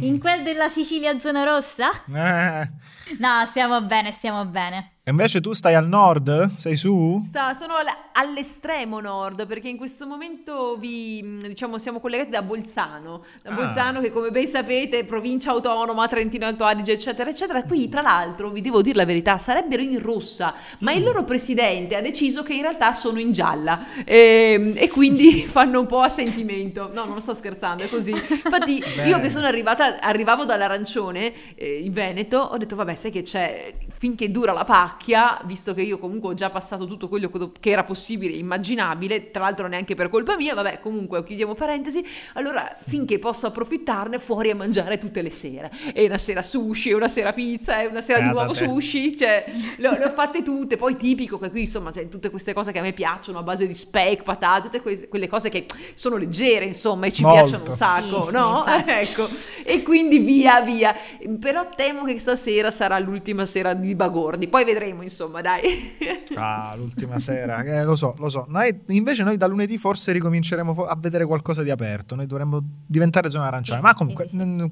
in quel della Sicilia zona rossa? Eh. No, stiamo bene, stiamo bene. E invece tu stai al nord? Sei su? Sta, sono all'estremo nord perché in questo momento vi, diciamo, siamo collegati da Bolzano. Da ah. Bolzano che come ben sapete provincia autonoma, Trentino Alto Adige eccetera eccetera. Qui tra l'altro vi devo dire la verità sarebbero in rossa ma il mm. loro presidente ha deciso che in realtà sono in gialla e, ehm, e quindi fanno un po' a sentimento. No non sto scherzando è così. Infatti io che sono arrivata, arrivavo dall'arancione eh, in Veneto ho detto vabbè sai che c'è finché dura la pacca macchia, visto che io comunque ho già passato tutto quello che era possibile, immaginabile, tra l'altro neanche per colpa mia, vabbè, comunque chiudiamo parentesi, allora finché posso approfittarne fuori a mangiare tutte le sere. E una sera sushi, e una sera pizza, e una sera di nuovo sushi, cioè le, le, ho fatte tutte, poi tipico che qui insomma c'è tutte queste cose che a me piacciono a base di speck, patate, tutte queste, quelle cose che sono leggere insomma e ci Molto. piacciono un sacco, sì, no? Sì, ecco, e quindi via via, però temo che stasera sarà l'ultima sera di Bagordi, poi vedremo insomma, dai. ah, l'ultima sera, eh, lo so, lo so. Noi, invece noi da lunedì forse ricominceremo a vedere qualcosa di aperto, noi dovremmo diventare zona arancione, sì, ma comunque sì, sì, n-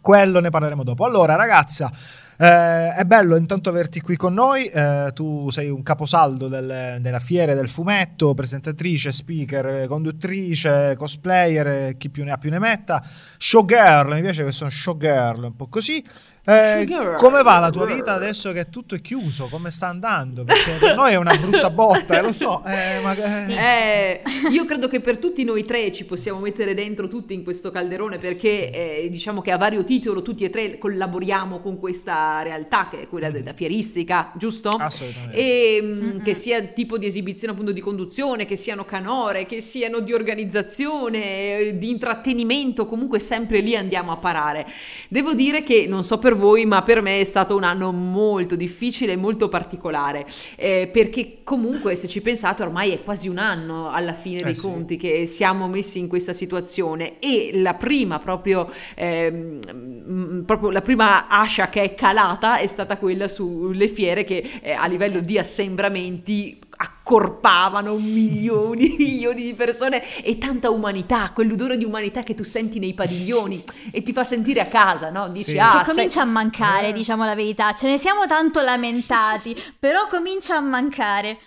quello ne parleremo dopo. Allora, ragazza, eh, è bello intanto averti qui con noi, eh, tu sei un caposaldo del, della fiera del fumetto, presentatrice, speaker, conduttrice, cosplayer, chi più ne ha più ne metta, showgirl, mi piace che sono showgirl, un po' così. Eh, come va la tua vita adesso che tutto è chiuso? Come sta andando? Perché per noi è una brutta botta, eh, lo so. eh, ma, eh, Eh, io credo che per tutti noi tre ci possiamo mettere dentro tutti in questo calderone perché eh, diciamo che a vario titolo tutti e tre collaboriamo con questa realtà che è quella della fieristica, giusto? Assolutamente. E mm, Mm-mm. che sia tipo di esibizione appunto di conduzione, che siano canore, che siano di organizzazione, di intrattenimento, comunque sempre lì andiamo a parare. Devo dire che non so per voi, ma per me è stato un anno molto difficile e molto particolare, eh, perché comunque se ci pensate ormai è quasi un anno alla fine Eh dei sì. conti che siamo messi in questa situazione e la prima proprio, mm, proprio la prima ascia che è calata è stata quella sulle fiere che eh, a livello di assembramenti accorpavano milioni, milioni di persone e tanta umanità, quell'odore di umanità che tu senti nei padiglioni e ti fa sentire a casa, no? Dici, Sì. ah, che sei- comincia a mancare, Eh. diciamo la verità. Ce ne siamo tanto lamentati, però comincia a mancare.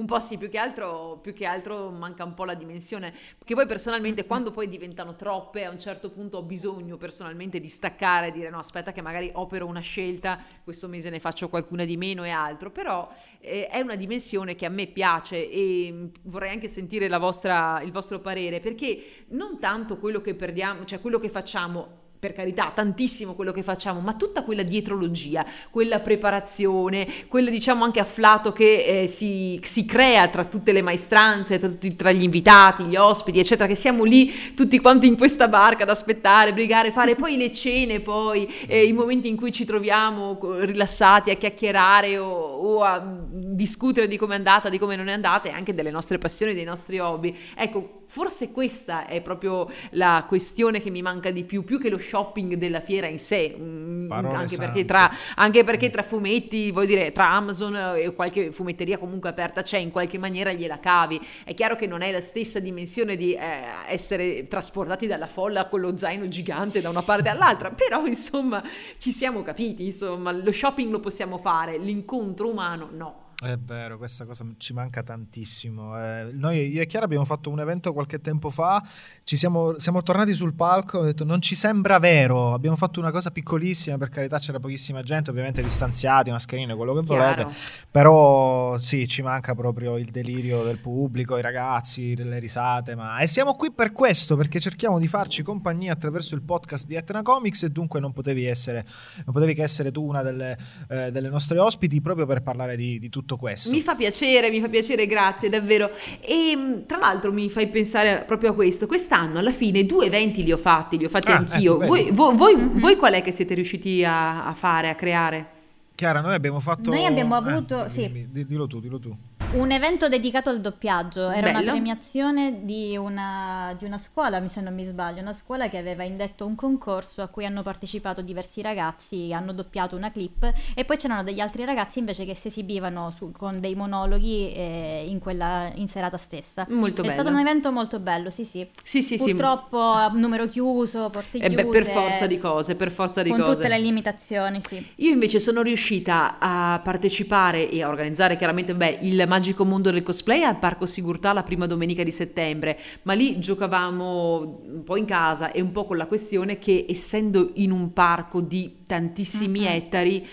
Un po' sì, più che altro, più che altro manca un po' la dimensione, perché poi personalmente quando poi diventano troppe, a un certo punto ho bisogno personalmente di staccare e dire no, aspetta che magari opero una scelta, questo mese ne faccio qualcuna di meno e altro, però eh, è una dimensione che a me piace e vorrei anche sentire la vostra, il vostro parere, perché non tanto quello che perdiamo, cioè quello che facciamo per carità, tantissimo quello che facciamo, ma tutta quella dietrologia, quella preparazione, quella diciamo anche afflato che eh, si, si crea tra tutte le maestranze, tra, tutti- tra gli invitati, gli ospiti, eccetera, che siamo lì tutti quanti in questa barca ad aspettare, brigare, fare poi le cene, poi eh, i momenti in cui ci troviamo rilassati a chiacchierare o, o a discutere di come è andata, di come non è andata e anche delle nostre passioni, dei nostri hobby. Ecco, forse questa è proprio la questione che mi manca di più, più che lo shopping della fiera in sé, mm, anche perché, tra, anche perché tra fumetti, vuol dire, tra Amazon e qualche fumetteria comunque aperta c'è, in qualche maniera gliela cavi. È chiaro che non è la stessa dimensione di eh, essere trasportati dalla folla con lo zaino gigante da una parte all'altra, però insomma ci siamo capiti, insomma, lo shopping lo possiamo fare, l'incontro umano no. È vero, questa cosa ci manca tantissimo. Eh, noi, io e Chiara, abbiamo fatto un evento qualche tempo fa, ci siamo, siamo tornati sul palco, ho detto non ci sembra vero, abbiamo fatto una cosa piccolissima, per carità c'era pochissima gente, ovviamente distanziati, mascherine, quello che Chiaro. volete, però sì, ci manca proprio il delirio del pubblico, i ragazzi, le risate, ma... E siamo qui per questo, perché cerchiamo di farci compagnia attraverso il podcast di Etna Comics e dunque non potevi essere, non potevi che essere tu una delle, eh, delle nostre ospiti proprio per parlare di, di tutto questo. Mi fa piacere, mi fa piacere, grazie davvero. E mh, tra l'altro mi fai pensare proprio a questo. Quest'anno alla fine due eventi li ho fatti, li ho fatti Ah, anch'io. ecco, voi, voi- voi- Mhm. voi qual è che siete riusciti a, a fare, a creare? Chiara, noi abbiamo fatto... Noi abbiamo eh, avuto- sì. dimmi, di- dillo tu, dillo tu. Un evento dedicato al doppiaggio, era una Bello. premiazione di una, di una scuola, mi- se non mi sbaglio, una scuola che aveva indetto un concorso a cui hanno partecipato diversi ragazzi, hanno doppiato una clip e poi c'erano degli altri ragazzi invece che si esibivano su- con dei monologhi eh, in quella in serata stessa. Molto È bello. stato un evento molto bello, sì sì. Sì, sì, sì. Purtroppo a numero chiuso, porte Eh chiuse. beh, per forza di cose, per forza di Con cose. tutte le limitazioni, sì. Io invece sono riuscita a partecipare e a organizzare chiaramente beh, il magico mondo del cosplay al Parco Sigurtà la prima domenica di settembre, ma lì giocavamo un po' in casa e un po' con la questione che essendo in un parco di tantissimi Mhm. ettari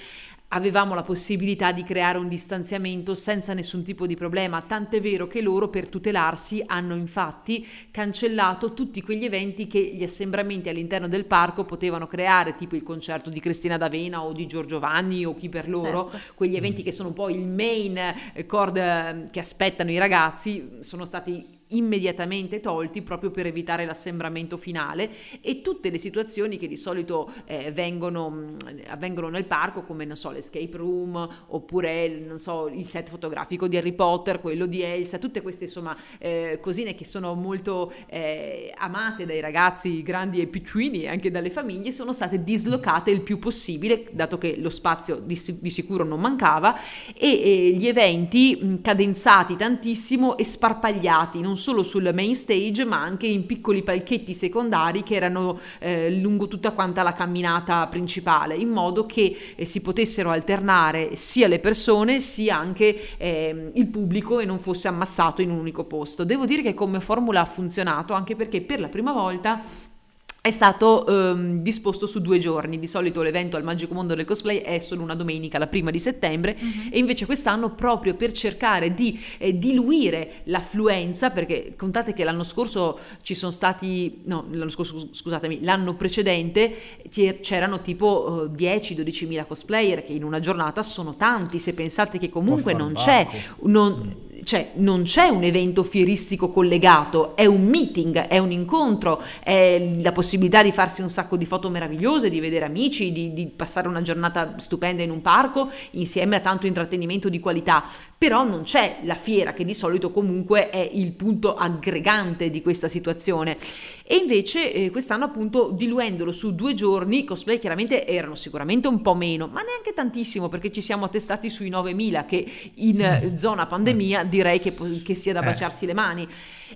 avevamo la possibilità di creare un distanziamento senza nessun tipo di problema, tant'è vero che loro per tutelarsi hanno infatti cancellato tutti quegli eventi che gli assembramenti all'interno del parco potevano creare, tipo il concerto di Cristina D'Avena o di Giorgio Vanni o chi per loro, Certo. quegli eventi che sono poi il main cord eh, che aspettano i ragazzi, sono stati immediatamente tolti proprio per evitare l'assembramento finale e tutte le situazioni che di solito eh, vengono, mh, avvengono nel parco come non so l'escape room oppure non so il set fotografico di Harry Potter quello di Elsa tutte queste insomma eh, cosine che sono molto eh, amate dai ragazzi grandi e piccini e anche dalle famiglie sono state dislocate il più possibile dato che lo spazio di, di sicuro non mancava e, gli eventi mh, cadenzati tantissimo e sparpagliati non solo sul main stage ma anche in piccoli palchetti secondari che erano eh, lungo tutta quanta la camminata principale in modo che eh, si potessero alternare sia le persone sia anche ehm, il pubblico e non fosse ammassato in un unico posto. Devo dire che come formula ha funzionato anche perché per la prima volta è stato ehm, disposto su due giorni. Di solito l'evento al Magico Mondo del Cosplay è solo una domenica, la prima di settembre, Mhm. e invece quest'anno proprio per cercare di eh, diluire l'affluenza, perché contate che l'anno scorso ci sono stati, no, l'anno scorso scusatemi, l'anno precedente c'erano tipo eh, 10-12 mila cosplayer, che in una giornata sono tanti, se pensate che comunque non banco. c'è non, cioè, non c'è un evento fieristico collegato, è un meeting, è un incontro, è la possibilità di farsi un sacco di foto meravigliose, di vedere amici, di, di passare una giornata stupenda in un parco insieme a tanto intrattenimento di qualità. Però non c'è la fiera che di solito comunque è il punto aggregante di questa situazione. E invece eh, quest'anno appunto diluendolo su due giorni, i cosplay chiaramente erano sicuramente un po' meno, ma neanche tantissimo perché ci siamo attestati sui 9.000 che in eh, zona pandemia direi che, che sia da Eh. baciarsi le mani.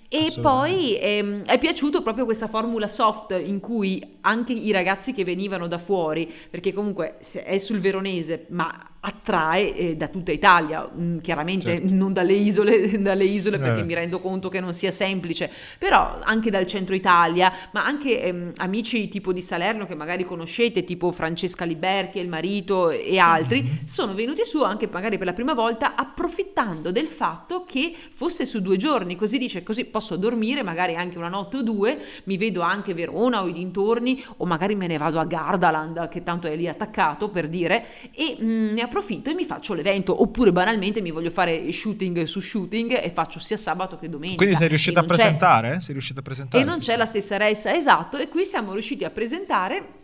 E poi ehm, è piaciuto proprio questa formula soft in cui anche i ragazzi che venivano da fuori, perché comunque è sul veronese, ma attrae eh, da tutta Italia, mm, chiaramente Certo. non dalle isole, dalle isole perché Eh. mi rendo conto che non sia semplice, però anche dal centro Italia, ma anche ehm, amici tipo di Salerno che magari conoscete, tipo Francesca Liberti e il marito e altri, Mm-hmm. sono venuti su anche magari per la prima volta approfittando del fatto che fosse su due giorni, così dice così posso dormire magari anche una notte o due, mi vedo anche Verona o i dintorni o magari me ne vado a Gardaland che tanto è lì attaccato per dire e mm, ne approfitto e mi faccio l'evento oppure banalmente mi voglio fare shooting su shooting e faccio sia sabato che domenica. Quindi sei riuscita a presentare? Sei riuscita a presentare? e non c'è la stessa ressa, esatto, e qui siamo riusciti a presentare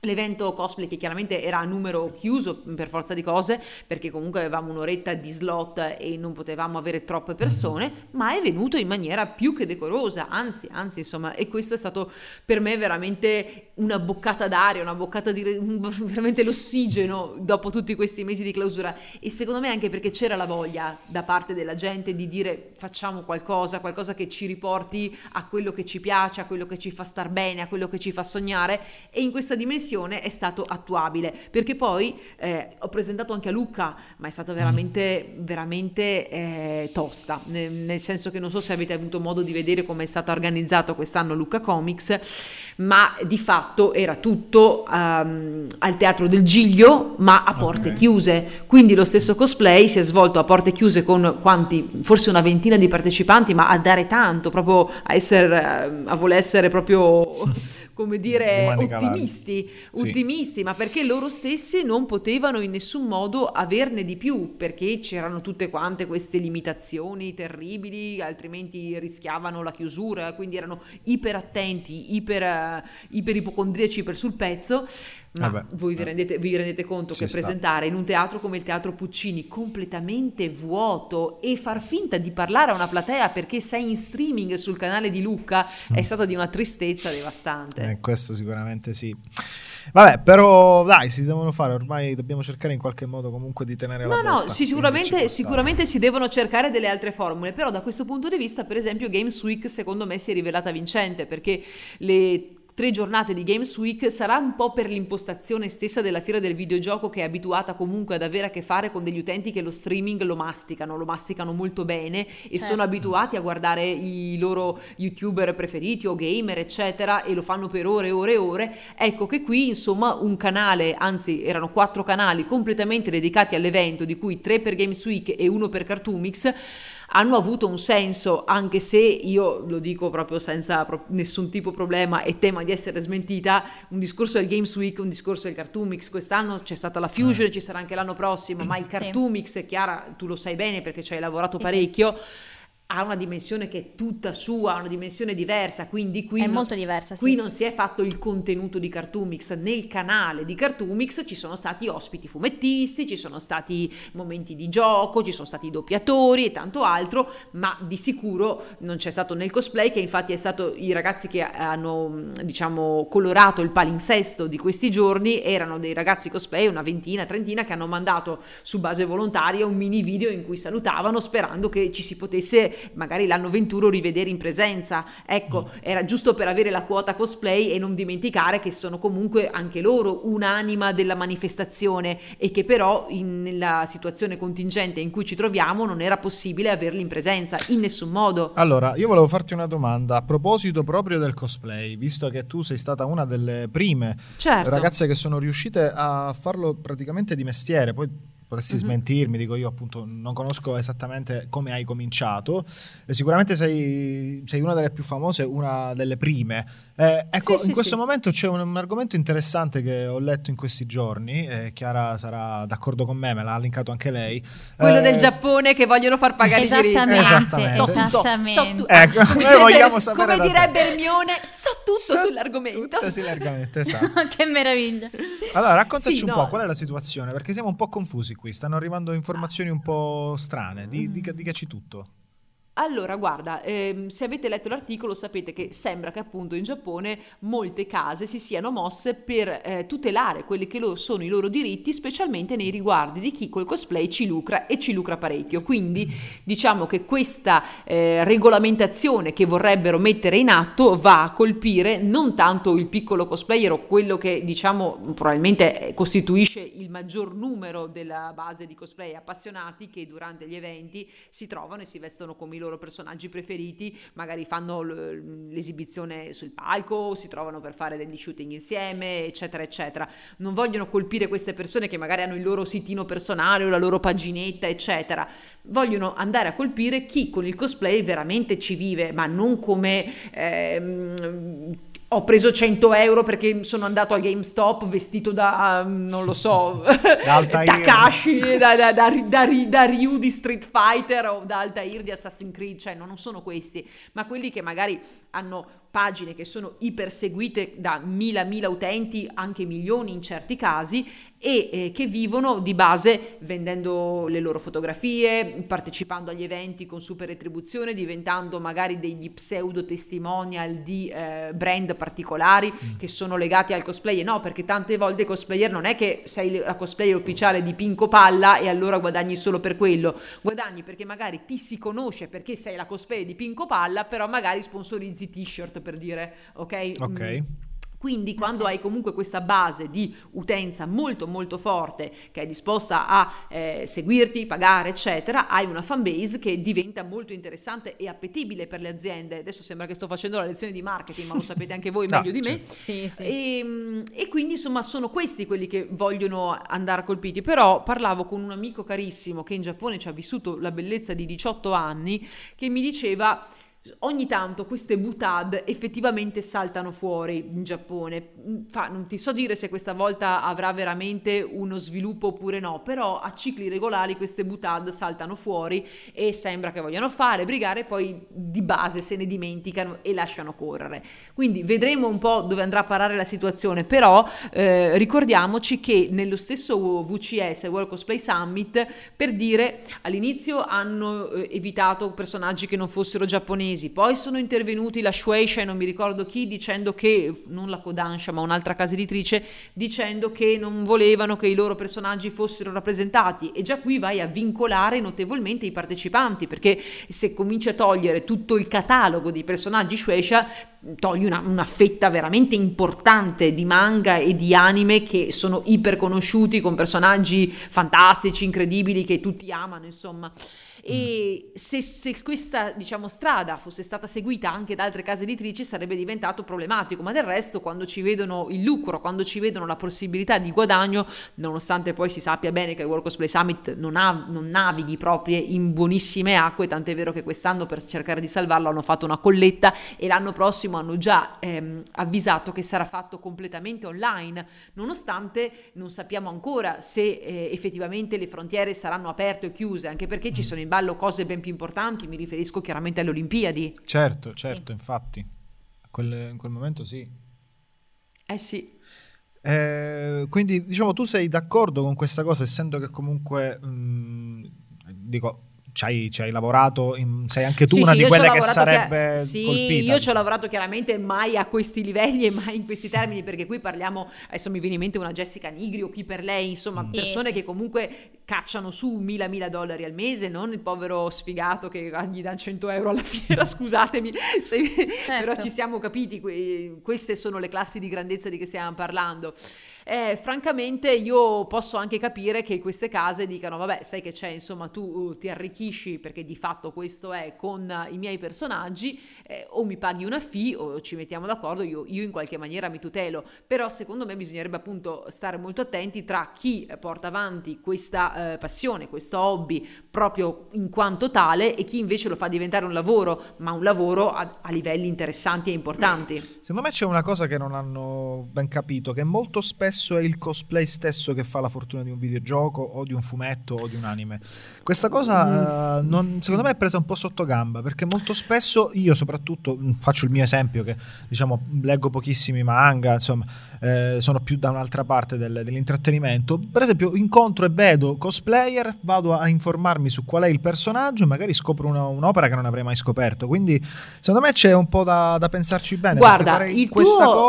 l'evento cosplay che chiaramente era a numero chiuso per forza di cose, perché comunque avevamo un'oretta di slot e non potevamo avere troppe persone, ma è venuto in maniera più che decorosa, anzi, anzi, insomma, e questo è stato per me veramente una boccata d'aria, una boccata di veramente l'ossigeno dopo tutti questi mesi di clausura. E secondo me anche perché c'era la voglia da parte della gente di dire facciamo qualcosa, qualcosa che ci riporti a quello che ci piace, a quello che ci fa star bene, a quello che ci fa sognare e in questa dimensione è stato attuabile perché poi eh, ho presentato anche a Lucca ma è stata veramente veramente eh, tosta nel, nel senso che non so se avete avuto modo di vedere come è stato organizzato quest'anno Lucca Comics ma di fatto era tutto ehm, al teatro del Giglio ma a porte Ok. chiuse quindi lo stesso cosplay si è svolto a porte chiuse con quanti forse una ventina di partecipanti ma a dare tanto proprio a essere eh, a voler essere proprio come Di dire larga. ottimisti Sì. ottimisti ma perché loro stessi non potevano in nessun modo averne di più perché c'erano tutte quante queste limitazioni terribili altrimenti rischiavano la chiusura quindi erano iper attenti iper, eh, iper ipocondriaci per sul pezzo ma Vabbè, voi vi eh. rendete, vi rendete conto che sta. presentare in un teatro come il Teatro Puccini completamente vuoto e far finta di parlare a una platea perché sei in streaming sul canale di Lucca è stata di una tristezza devastante. Eh, questo sicuramente sì. Vabbè, però dai, si devono fare, ormai dobbiamo cercare in qualche modo comunque di tenere la No, no, sì, sicuramente, sicuramente si devono cercare delle altre formule, però da questo punto di vista, per esempio, Games Week secondo me si è rivelata vincente perché le tre giornate di Games Week sarà un po' per l'impostazione stessa della fiera del videogioco che è abituata comunque ad avere a che fare con degli utenti che lo streaming lo masticano, lo masticano molto bene e Certo. sono abituati a guardare i loro youtuber preferiti o gamer eccetera e lo fanno per ore e ore e ore. Ecco che qui insomma un canale, anzi erano quattro canali completamente dedicati all'evento di cui tre per Games Week e uno per Cartoomix hanno avuto un senso, anche se io lo dico proprio senza nessun tipo problema e tema di essere smentita, un discorso del Games Week, un discorso del Cartoomix, quest'anno c'è stata la Fusion, ci sarà anche l'anno prossimo, ma il Cartoomix, Chiara, tu lo sai bene perché ci hai lavorato Sì, sì. Ha una dimensione che è tutta sua, ha una dimensione diversa, quindi qui È non- molto diversa, sì. Qui non si è fatto il contenuto di Cartoomix, nel canale di Cartoomix ci sono stati ospiti fumettisti, ci sono stati momenti di gioco, ci sono stati doppiatori e tanto altro, ma di sicuro non c'è stato nel cosplay che infatti è stato i ragazzi che hanno diciamo colorato il palinsesto di questi giorni erano dei ragazzi cosplay, una ventina, trentina che hanno mandato su base volontaria un mini video in cui salutavano sperando che ci si potesse magari l'anno 21 rivedere in presenza. Ecco, era giusto per avere la quota cosplay e non dimenticare che sono comunque anche loro un'anima della manifestazione e che però in, nella situazione contingente in cui ci troviamo non era possibile averli in presenza in nessun modo. Allora, io volevo farti una domanda a proposito proprio del cosplay, visto che tu sei stata una delle prime Certo. ragazze che sono riuscite a farlo praticamente di mestiere, poi potresti Mhm. smentirmi, dico io appunto non conosco esattamente come hai cominciato, e sicuramente sei, sei una delle più famose, una delle prime. Eh, ecco, Sì, sì, in questo sì. momento c'è un, un argomento interessante che ho letto in questi giorni, e Chiara sarà d'accordo con me, me l'ha linkato anche lei. Quello Eh, del Giappone che vogliono far pagare i diritti. Esattamente. So tutto, esattamente. so tu- Ecco, noi vogliamo sapere Come direbbe Hermione, so tutto So sull'argomento. tutto sull'argomento, esatto. che meraviglia. Allora, raccontaci Sì, un no, po' qual è sì. la situazione, perché siamo un po' confusi qui, stanno arrivando informazioni un po' strane, di, di, dicaci tutto. Allora, guarda, ehm, se avete letto l'articolo sapete che sembra che appunto in Giappone molte case si siano mosse per eh, tutelare quelli che lo- sono i loro diritti, specialmente nei riguardi di chi col cosplay ci lucra e ci lucra parecchio. Quindi diciamo che questa eh, regolamentazione che vorrebbero mettere in atto va a colpire non tanto il piccolo cosplayer o quello che diciamo probabilmente eh, costituisce il maggior numero della base di cosplay appassionati che durante gli eventi si trovano e si vestono come i loro personaggi preferiti, magari fanno l'esibizione sul palco, si trovano per fare degli shooting insieme, eccetera, eccetera. Non vogliono colpire queste persone che magari hanno il loro sitino personale o la loro paginetta, eccetera. Vogliono andare a colpire chi con il cosplay veramente ci vive, ma non come ehm, ho preso 100 euro perché sono andato al GameStop vestito da, non lo so, Da. Takashi, da, da, da, da, da Ryu di Street Fighter o da Altair di Assassin's Creed, cioè no, non sono questi, ma quelli che magari hanno pagine che sono iperseguite da mila mila utenti, anche milioni in certi casi, e eh, che vivono di base vendendo le loro fotografie, partecipando agli eventi con super retribuzione, diventando magari degli pseudo testimonial di eh, brand particolari che sono legati al cosplay. E no, perché tante volte cosplayer non è che sei la cosplayer ufficiale di Pinco Palla e allora guadagni solo per quello, guadagni perché magari ti si conosce perché sei la cosplayer di Pinco Palla, però magari sponsorizzi t-shirt per dire, ok? Ok. Mm, quindi quando hai comunque questa base di utenza molto molto forte che è disposta a eh, seguirti, pagare eccetera, hai una fan base che diventa molto interessante e appetibile per le aziende. Adesso sembra che sto facendo la lezione di marketing, ma lo sapete anche voi No, meglio di me. certo. Sì, sì. E, mm, e quindi insomma sono questi quelli che vogliono andare colpiti. Però parlavo con un amico carissimo che in Giappone ci ha vissuto la bellezza di 18 anni che mi diceva ogni tanto queste butad effettivamente saltano fuori in Giappone. Fa, non ti so dire se questa volta avrà veramente uno sviluppo oppure no, però a cicli regolari queste butad saltano fuori e sembra che vogliano fare, brigare, poi di base se ne dimenticano e lasciano correre. Quindi vedremo un po' dove andrà a parare la situazione, però eh, ricordiamoci che nello stesso VCS, World Cosplay Summit, per dire all'inizio hanno eh, evitato personaggi che non fossero giapponesi, poi sono intervenuti la Shueisha e non mi ricordo chi dicendo che, non la Kodansha ma un'altra casa editrice, dicendo che non volevano che i loro personaggi fossero rappresentati. E già qui vai a vincolare notevolmente i partecipanti perché se cominci a togliere tutto il catalogo dei personaggi Shueisha togli una, una fetta veramente importante di manga e di anime che sono iper conosciuti con personaggi fantastici, incredibili che tutti amano insomma e se, se questa diciamo strada fosse stata seguita anche da altre case editrici sarebbe diventato problematico. Ma del resto quando ci vedono il lucro quando ci vedono la possibilità di guadagno nonostante poi si sappia bene che il World Cosplay Summit non, ha, non navighi proprio in buonissime acque tant'è vero che quest'anno per cercare di salvarlo hanno fatto una colletta e l'anno prossimo hanno già ehm, avvisato che sarà fatto completamente online. Nonostante non sappiamo ancora se eh, effettivamente le frontiere saranno aperte o chiuse anche perché ci sono in ballo cose ben più importanti mi riferisco chiaramente alle Olimpiadi Certo, certo, infatti. A quel- in quel momento sì. eh sì Eh, quindi diciamo tu sei d'accordo con questa cosa essendo che comunque mh, dico ci hai, ci hai lavorato in- sei anche tu Sì, una sì, di quelle che sarebbe chiar- sì, colpita io ci ho lavorato chiaramente mai a questi livelli e mai in questi termini, perché qui parliamo, adesso mi viene in mente una Jessica Nigri o chi per lei, insomma, Mm. Persone sì. che comunque cacciano su mila mila dollari al mese, non il povero sfigato che gli dà 100 euro alla fiera, scusatemi, se, certo. però ci siamo capiti, queste sono le classi di grandezza di che stiamo parlando. Eh, francamente io posso anche capire che queste case dicano vabbè sai che c'è insomma tu uh, ti arricchisci perché di fatto questo è con i miei personaggi eh, o mi paghi una fee o ci mettiamo d'accordo io, io in qualche maniera mi tutelo però secondo me bisognerebbe appunto stare molto attenti tra chi porta avanti questa eh, passione, questo hobby proprio in quanto tale e chi invece lo fa diventare un lavoro, ma un lavoro a, a livelli interessanti e importanti. Secondo me c'è una cosa che non hanno ben capito, che molto spesso è il cosplay stesso che fa la fortuna di un videogioco o di un fumetto o di un anime. Questa cosa mm. uh, non, secondo me è presa un po' sotto gamba, perché molto spesso io soprattutto, mm, faccio il mio esempio, che diciamo leggo pochissimi manga, insomma, eh, sono più da un'altra parte del, dell'intrattenimento, per esempio incontro e vedo cosplayer, vado a informarmi su qual è il personaggio e magari scopro una, un'opera che non avrei mai scoperto. Quindi secondo me c'è un po' da, da pensarci bene. Guarda, il, tuo, il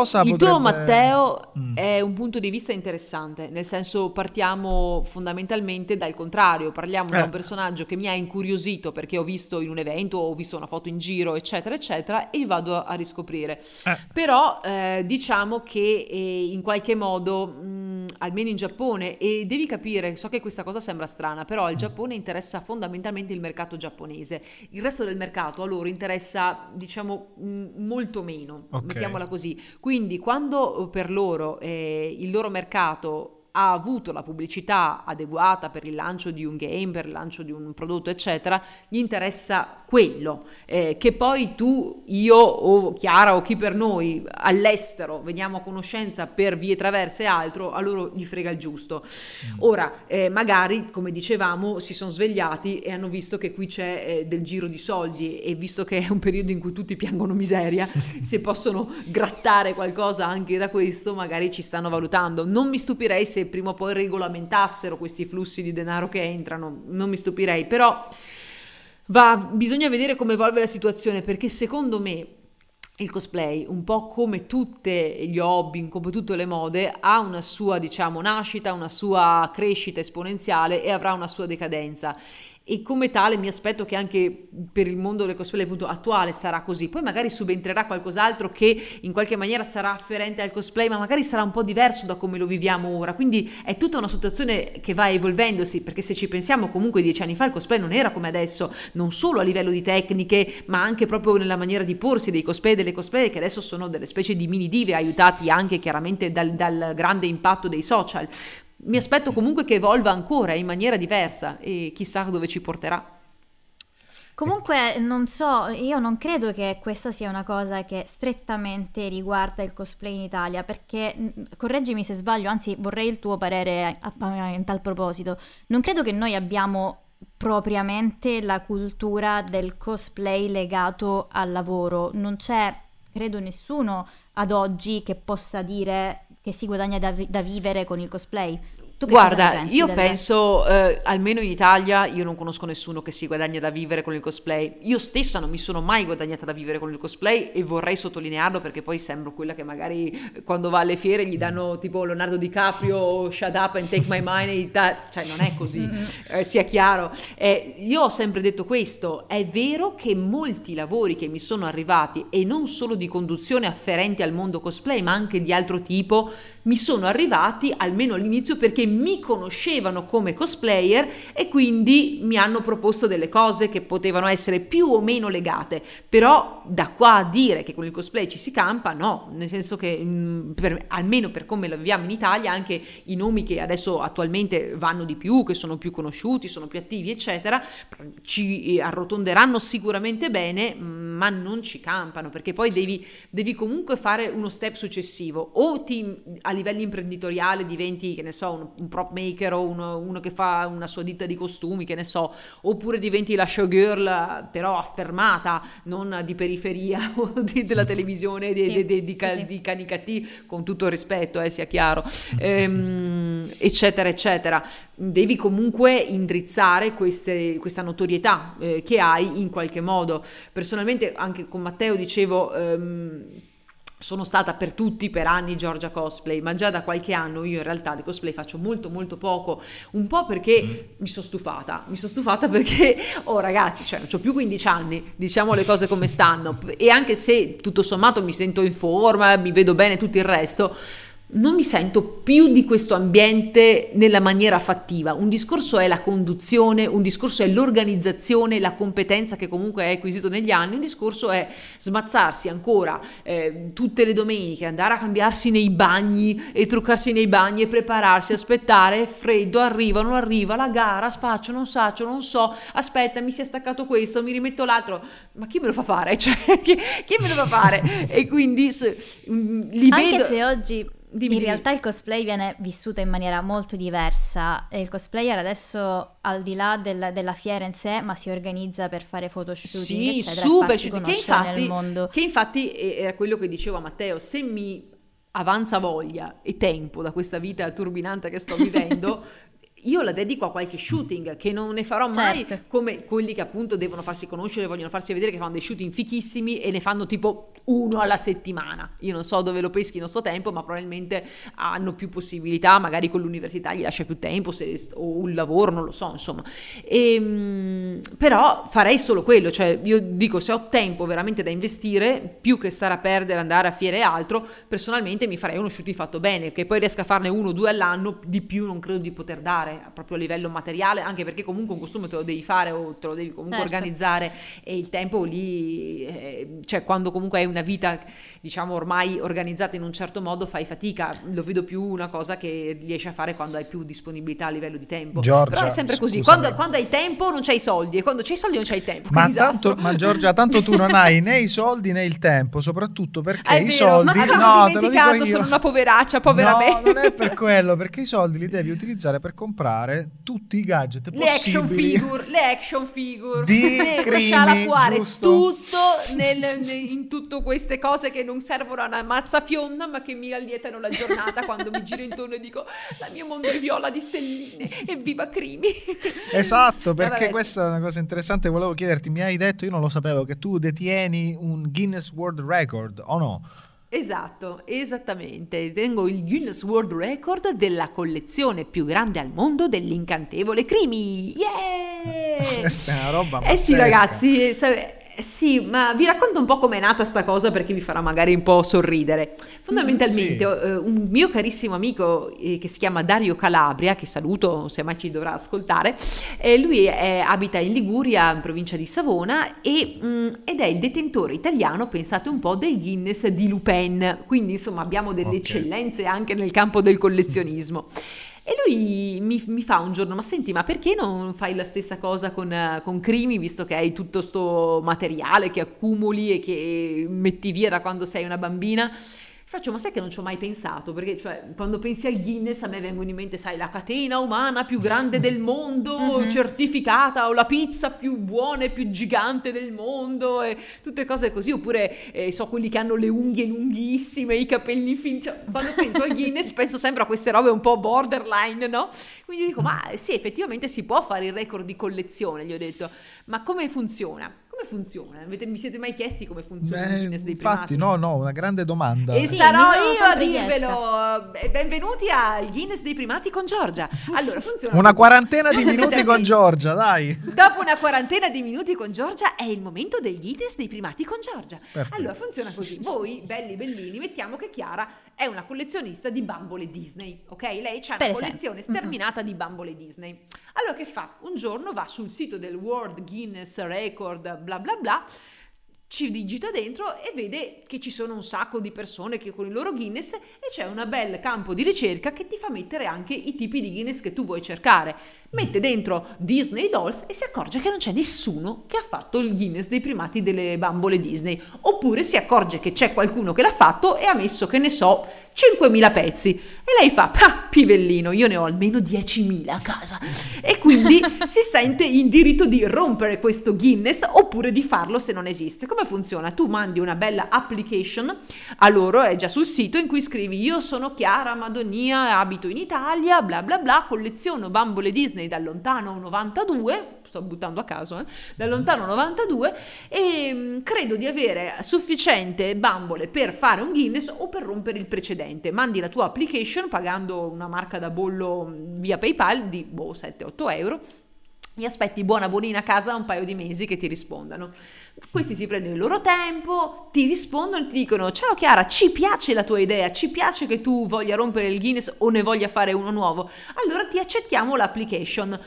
potrebbe... tuo, Matteo mm. è un punto di vista interessante, nel senso partiamo fondamentalmente dal contrario, parliamo eh. da un personaggio che mi ha incuriosito perché ho visto in un evento, ho visto una foto in giro, eccetera, eccetera, e vado a riscoprire. Eh. Però eh, diciamo che eh, in qualche modo, mh, mm, almeno in Giappone, e devi capire, so che questa cosa sembra strana, però al Giappone interessa fondamentalmente il mercato giapponese. Il resto del mercato a loro interessa, diciamo, molto meno, okay. mettiamola così. Quindi quando per loro eh, il loro mercato ha avuto la pubblicità adeguata per il lancio di un game, per il lancio di un prodotto, eccetera, gli interessa quello. Eh, che poi tu, io o Chiara o chi per noi all'estero veniamo a conoscenza per vie traverse e altro, a loro gli frega il giusto. Mm. Ora, eh, magari, come dicevamo, si sono svegliati e hanno visto che qui c'è eh, del giro di soldi e visto che è un periodo in cui tutti piangono miseria, se possono grattare qualcosa anche da questo, magari ci stanno valutando. Non mi stupirei se prima o poi regolamentassero questi flussi di denaro che entrano, non mi stupirei, però va, bisogna vedere come evolve la situazione perché secondo me il cosplay, un po' come tutti gli hobby, come tutte le mode, ha una sua, diciamo, nascita, una sua crescita esponenziale e avrà una sua decadenza e come tale mi aspetto che anche per il mondo del cosplay appunto attuale sarà così. Poi magari subentrerà qualcos'altro che in qualche maniera sarà afferente al cosplay, ma magari sarà un po' diverso da come lo viviamo ora. Quindi è tutta una situazione che va evolvendosi, perché se ci pensiamo comunque dieci anni fa il cosplay non era come adesso, non solo a livello di tecniche, ma anche proprio nella maniera di porsi dei cosplay e delle cosplay che adesso sono delle specie di mini dive aiutati anche chiaramente dal, dal grande impatto dei social mi aspetto comunque che evolva ancora in maniera diversa e chissà dove ci porterà. Comunque, non so, io non credo che questa sia una cosa che strettamente riguarda il cosplay in Italia, perché, correggimi se sbaglio, anzi vorrei il tuo parere a, a, a tal proposito, non credo che noi abbiamo propriamente la cultura del cosplay legato al lavoro, non c'è, credo, nessuno ad oggi che possa dire che si guadagna da, da vivere con il cosplay. Guarda, io del... penso, eh, almeno in Italia, io non conosco nessuno che si guadagna da vivere con il cosplay. Io stessa non mi sono mai guadagnata da vivere con il cosplay e vorrei sottolinearlo perché poi sembro quella che magari eh, quando va alle fiere gli danno tipo Leonardo DiCaprio, shut up and take my money, cioè non è così, eh, sia chiaro. Eh, io ho sempre detto questo, è vero che molti lavori che mi sono arrivati e non solo di conduzione afferenti al mondo cosplay ma anche di altro tipo, mi sono arrivati almeno all'inizio perché mi conoscevano come cosplayer e quindi mi hanno proposto delle cose che potevano essere più o meno legate, però da qua a dire che con il cosplay ci si campa, no, nel senso che mm, per, almeno per come lo viviamo in Italia, anche i nomi che adesso attualmente vanno di più, che sono più conosciuti, sono più attivi, eccetera, ci arrotonderanno sicuramente bene, ma non ci campano, perché poi devi, devi comunque fare uno step successivo, o ti, a livello imprenditoriale diventi, che ne so, un, un prop maker o uno, uno, che fa una sua ditta di costumi, che ne so, oppure diventi la showgirl però affermata, non di periferia o di, della televisione di, sì, di, di, sì. di Canicati, con tutto il rispetto, eh, sia chiaro, ehm, eccetera, eccetera. Devi comunque indrizzare queste, questa notorietà eh, che hai in qualche modo. Personalmente anche con Matteo dicevo... Ehm, sono stata per tutti per anni Giorgia Cosplay, ma già da qualche anno io in realtà di cosplay faccio molto molto poco, un po' perché mm. mi sono stufata, mi sono stufata perché, oh ragazzi, cioè ho più 15 anni, diciamo le cose come stanno, e anche se tutto sommato mi sento in forma, mi vedo bene tutto il resto, non mi sento più di questo ambiente nella maniera fattiva. Un discorso è la conduzione, un discorso è l'organizzazione, la competenza che comunque hai acquisito negli anni, un discorso è smazzarsi ancora eh, tutte le domeniche, andare a cambiarsi nei bagni e truccarsi nei bagni e prepararsi, aspettare, è freddo, arriva, non arriva, la gara, faccio, non faccio, non so, aspetta, mi si è staccato questo, mi rimetto l'altro, ma chi me lo fa fare? Cioè, chi, chi me lo fa fare? e quindi mm, li Anche vedo... se oggi Dimmi, in dimmi. realtà il cosplay viene vissuto in maniera molto diversa. Il cosplayer adesso al di là del, della fiera in sé ma si organizza per fare photoshoot sì, eccetera, super shooting, che infatti, che infatti era quello che dicevo a Matteo se mi avanza voglia e tempo da questa vita turbinante che sto vivendo io la dedico a qualche shooting che non ne farò mai certo. come quelli che appunto devono farsi conoscere, vogliono farsi vedere che fanno dei shooting fichissimi e ne fanno tipo uno alla settimana. Io non so dove lo peschino sto tempo, ma probabilmente hanno più possibilità, magari con l'università gli lascia più tempo se, o un lavoro, non lo so, insomma. E, ehm, però farei solo quello, cioè io dico se ho tempo veramente da investire, più che stare a perdere, andare a fiere e altro, personalmente mi farei uno shooting fatto bene, che poi riesca a farne uno o due all'anno, di più non credo di poter dare fare proprio a livello materiale, anche perché comunque un costume te lo devi fare o te lo devi comunque certo. organizzare e il tempo lì, eh, cioè quando comunque hai una vita diciamo ormai organizzata in un certo modo fai fatica, lo vedo più una cosa che riesci a fare quando hai più disponibilità a livello di tempo. Giorgia, Però è sempre così, quando, quando, hai tempo non c'hai i soldi e quando c'hai i soldi non c'hai il tempo. Ma, tanto, ma Giorgia, tanto tu non hai né i soldi né il tempo, soprattutto perché i soldi... Ma no, dimenticato, sono una poveraccia, povera no, me. non è per quello, perché i soldi li devi utilizzare per comprare comprare tutti i gadget le action figure, le action figure di crimi, giusto? tutto nel, nel, in tutte queste cose che non servono a una mazza fionda ma che mi allietano la giornata quando mi giro intorno e dico la mia mondo è viola di stelline e viva crimi esatto perché Vabbè, questa sì. è una cosa interessante volevo chiederti mi hai detto io non lo sapevo che tu detieni un Guinness World Record o no? Esatto, esattamente. Tengo il Guinness World Record della collezione più grande al mondo dell'incantevole Crimi. Yeah! Questa è una roba pazzesca. Eh sì, ragazzi, sì, ma vi racconto un po' com'è nata sta cosa perché vi farà magari un po' sorridere. Fondamentalmente, mm, sì. uh, un mio carissimo amico eh, che si chiama Dario Calabria, che saluto se mai ci dovrà ascoltare, eh, lui è, abita in Liguria, in provincia di Savona, e, mm, ed è il detentore italiano, pensate un po', del Guinness di Lupin. Quindi, insomma, abbiamo delle okay. eccellenze anche nel campo del collezionismo. E lui mi, mi, fa un giorno, ma senti, ma perché non fai la stessa cosa con, con Crimi, visto che hai tutto questo materiale che accumuli e che metti via da quando sei una bambina? Faccio, ma sai che non ci ho mai pensato? Perché cioè, quando pensi al Guinness a me vengono in mente, sai, la catena umana più grande del mondo, mm-hmm. certificata, o la pizza più buona e più gigante del mondo, e tutte cose così, oppure eh, so quelli che hanno le unghie lunghissime, i capelli finti. Cioè, quando penso al Guinness penso sempre a queste robe un po' borderline, no? Quindi dico, ma sì, effettivamente si può fare il record di collezione, gli ho detto, ma come funziona? Come funziona? Avete, mi siete mai chiesti come funziona Beh, il Guinness dei infatti, primati? no, no, una grande domanda. E sì, sarò io a dirvelo. Benvenuti al Guinness dei primati con Giorgia. Allora, funziona Una così. quarantena di minuti con Giorgia, dai. Dopo una quarantena di minuti con Giorgia è il momento del Guinness dei primati con Giorgia. Perfetto. Allora, funziona così. Voi, belli bellini, mettiamo che Chiara è una collezionista di bambole Disney, ok? Lei ha una collezione sterminata mm-hmm. di bambole Disney. Allora che fa? Un giorno va sul sito del World Guinness Record, bla bla bla, ci digita dentro e vede che ci sono un sacco di persone che con il loro Guinness e c'è un bel campo di ricerca che ti fa mettere anche i tipi di Guinness che tu vuoi cercare. Mette dentro Disney Dolls e si accorge che non c'è nessuno che ha fatto il Guinness dei primati delle bambole Disney. Oppure si accorge che c'è qualcuno che l'ha fatto e ha messo, che ne so, 5.000 pezzi. E lei fa, ah, pivellino, io ne ho almeno 10.000 a casa. E quindi si sente in diritto di rompere questo Guinness oppure di farlo se non esiste. Come funziona? Tu mandi una bella application a loro, è già sul sito, in cui scrivi io sono Chiara Madonia, abito in Italia, bla bla bla, colleziono bambole Disney da lontano 92, sto buttando a caso, eh, dal lontano 92 e mh, credo di avere sufficiente bambole per fare un Guinness o per rompere il precedente. Mandi la tua application pagando una marca da bollo mh, via PayPal di boh, 7-8 euro e aspetti buona bonina a casa un paio di mesi che ti rispondano. Questi si prendono il loro tempo, ti rispondono e ti dicono ciao Chiara, ci piace la tua idea, ci piace che tu voglia rompere il Guinness o ne voglia fare uno nuovo, allora ti accettiamo l'application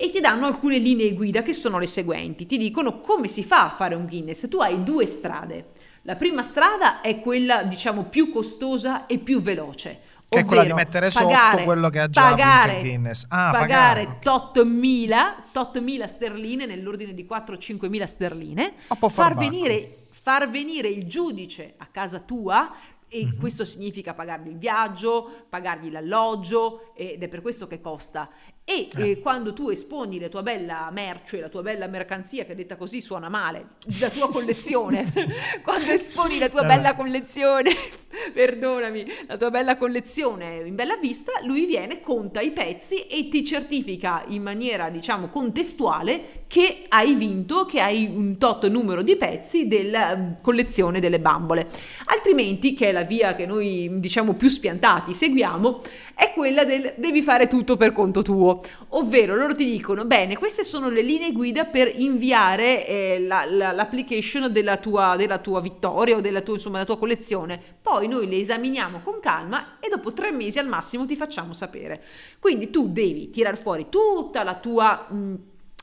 e ti danno alcune linee guida che sono le seguenti. Ti dicono come si fa a fare un Guinness. Tu hai due strade. La prima strada è quella, diciamo, più costosa e più veloce. Che è quella di mettere pagare- sotto quello che ha già pagare, vinto il Guinness. Ah, pagare pagare. 8.000, 8.000 sterline nell'ordine di 4-5.000 sterline, far venire, far venire il giudice a casa tua e Mhm. questo significa pagargli il viaggio, pagargli l'alloggio ed è per questo che costa. E Eh. eh, quando tu esponi la tua bella merce, la tua bella mercanzia, che detta così suona male, la tua collezione, quando esponi la tua Eh. bella collezione, perdonami, la tua bella collezione in bella vista, lui viene, conta i pezzi e ti certifica in maniera, diciamo, contestuale che hai vinto, che hai un tot numero di pezzi della eh, collezione delle bambole. Altrimenti, che è la via che noi, diciamo, più spiantati seguiamo, è quella del devi fare tutto per conto tuo. Ovvero, loro ti dicono, bene, queste sono le linee guida per inviare eh, la- la- l'application della tua, della tua vittoria o della tua, insomma, della tua collezione. Poi noi le esaminiamo con calma e dopo tre mesi al massimo ti facciamo sapere. Quindi tu devi tirar fuori tutta la tua... mh,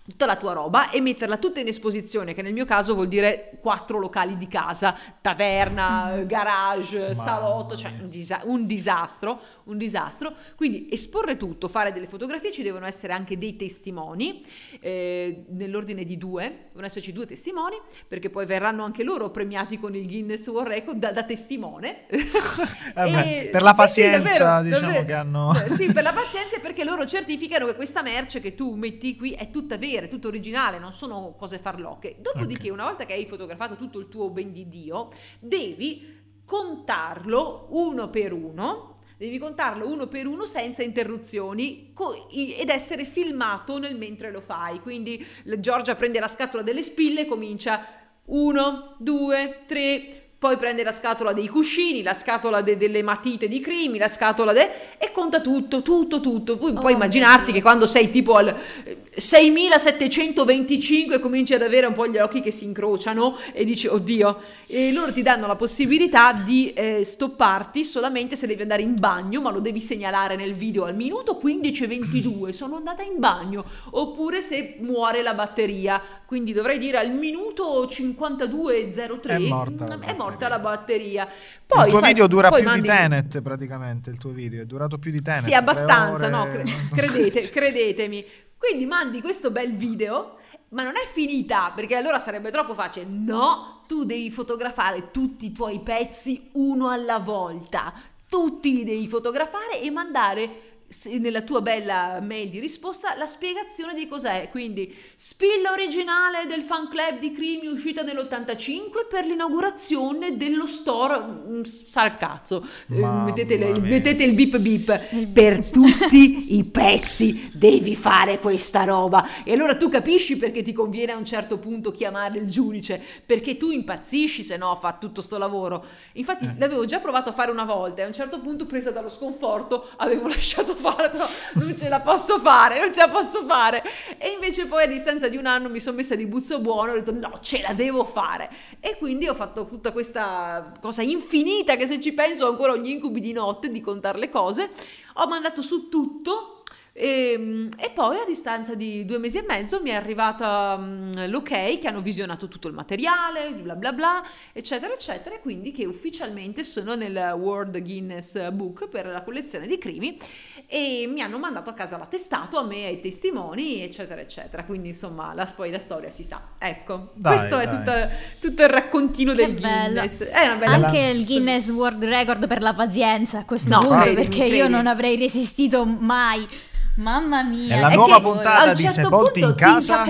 tutta la tua roba e metterla tutta in esposizione, che nel mio caso vuol dire quattro locali di casa, taverna, garage, Mamma salotto, cioè un, disa- un disastro, un disastro. Quindi esporre tutto, fare delle fotografie, ci devono essere anche dei testimoni, eh, nell'ordine di due, devono esserci due testimoni, perché poi verranno anche loro premiati con il Guinness World Record da, da testimone. Vabbè, E- per la sì, sì, pazienza, davvero, diciamo davvero. che hanno... Eh, Sì, per la pazienza e perché loro certificano che questa merce che tu metti qui è tutta vera, è tutta originale, non sono cose farlocche. Dopodiché, Ok. una volta che hai fotografato tutto il tuo ben di Dio, devi contarlo uno per uno. Devi contarlo uno per uno senza interruzioni co- ed essere filmato nel mentre lo fai. Quindi Giorgia prende la scatola delle spille e comincia uno, due, tre, poi prende la scatola dei cuscini, la scatola de- delle matite di crimi, la scatola de- e conta tutto, tutto, tutto. Poi Oh puoi immaginarti che quando sei tipo al eh, 6725 cominci ad avere un po' gli occhi che si incrociano e dici oddio. E loro ti danno la possibilità di eh, stopparti solamente se devi andare in bagno ma lo devi segnalare nel video al minuto 15.22 sono andata in bagno. Oppure se muore la batteria. Quindi dovrei dire al minuto 52.03 È morta è morta la batteria il poi tuo fai- video dura più mandi- di Tenet praticamente, il tuo video è durato più di Tenet. sì, abbastanza, no, cre- credete, credetemi. Quindi mandi questo bel video, ma non è finita, perché allora sarebbe troppo facile. No, tu devi fotografare tutti i tuoi pezzi uno alla volta. Tutti li devi fotografare e mandare nella tua bella mail di risposta la spiegazione di cos'è. Quindi, spilla originale del fan club di Crimi uscita nell'85 per l'inaugurazione dello store. mm, Sa il cazzo. Eh, mettete, mettete il bip bip. Per tutti i pezzi devi fare questa roba. E allora tu capisci perché ti conviene a un certo punto chiamare il giudice. Perché tu impazzisci se no a fare tutto sto lavoro. Infatti Eh. l'avevo già provato a fare una volta e a un certo punto presa dallo sconforto avevo lasciato fare. no, non ce la posso fare, non ce la posso fare. E invece poi a distanza di un anno mi sono messa di buzzo buono ho detto no, ce la devo fare. E quindi ho fatto tutta questa cosa infinita che se ci penso ho ancora gli incubi di notte di contare le cose. Ho mandato su tutto. E, e poi a distanza di due mesi e mezzo mi è arrivata mm, l'ok che hanno visionato tutto il materiale, bla bla bla, eccetera, eccetera, e quindi che ufficialmente sono nel World Guinness Book per la collezione di crimi e mi hanno mandato a casa l'attestato, a me e ai testimoni, eccetera, eccetera. Quindi insomma la, poi la storia si sa. Ecco, Dai, questo è dai. tutta- tutto il raccontino Che del bello. Guinness. È una bella Anche il Guinness World Record per la pazienza a questo No, punto, perché io non avrei resistito mai. Mamma mia. È la nuova puntata di certo Sepolti in casa.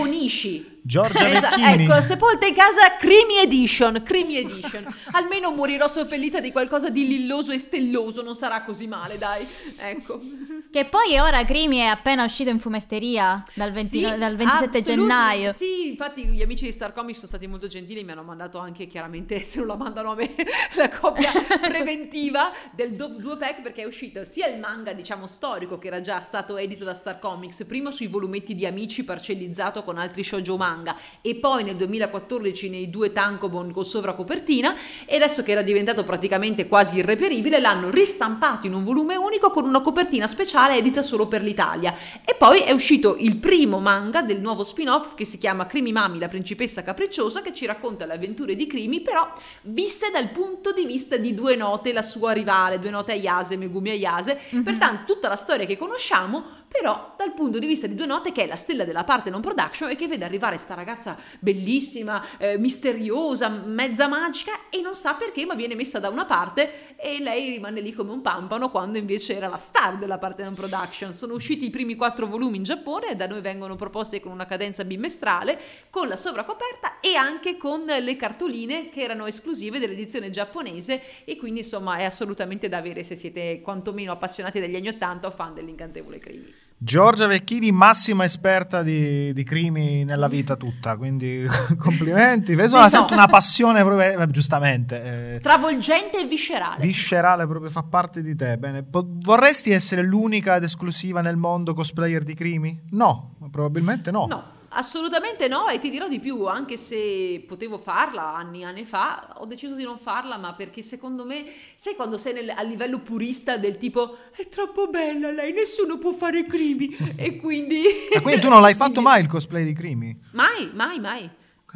Giorgia Esa-. Ecco, sepolta in casa Creamy Edition, Creamy Edition. Almeno morirò seppellita di qualcosa di lilloso e stelloso, non sarà così male, dai. Ecco. Che poi ora Crimi è appena uscito in fumetteria dal, 20 Sì, dal 27 assolutamente. gennaio. Sì, infatti gli amici di Star Comics sono stati molto gentili, mi hanno mandato anche chiaramente, se non la mandano a me, la copia preventiva del 2 pack perché è uscito sia il manga, diciamo, storico che era già stato edito da Star Comics, prima sui volumetti di Amici parcellizzato con altri shoujo manga e poi nel 2014 nei due tankobon con sovracopertina e adesso che era diventato praticamente quasi irreperibile l'hanno ristampato in un volume unico con una copertina speciale edita solo per l'Italia e poi è uscito il primo manga del nuovo spin-off che si chiama Crimi Mami, la principessa capricciosa che ci racconta le avventure di Crimi però viste dal punto di vista di due note, la sua rivale, due note Ayase, Megumi Ayase, Mhm. pertanto tutta la storia che conosciamo però dal punto di vista di due note che è la stella della parte non production e che vede arrivare sta ragazza bellissima, eh, misteriosa, mezza magica e non sa perché ma viene messa da una parte e lei rimane lì come un pampano quando invece era la star della parte non production. Sono usciti i primi quattro volumi in Giappone e da noi vengono proposti con una cadenza bimestrale con la sovracoperta e anche con le cartoline che erano esclusive dell'edizione giapponese e quindi insomma è assolutamente da avere se siete quantomeno appassionati degli anni 80 o fan dell'incantevole Crimi. Giorgia Vecchini, massima esperta di, di crimi nella vita tutta, quindi complimenti. Vedo una, Esatto. una passione proprio, eh, giustamente, eh, Travolgente e viscerale. viscerale proprio, fa parte di te. Bene, Po- vorresti essere l'unica ed esclusiva nel mondo cosplayer di crimi? No, probabilmente no. No, assolutamente no e ti dirò di più, anche se potevo farla anni e anni fa, ho deciso di non farla, ma perché secondo me, sai quando sei nel- a livello purista del tipo è troppo bella lei, nessuno può fare crimi e quindi... Ah, quindi tu non l'hai fatto mai il cosplay di crimi? Mai, mai, mai.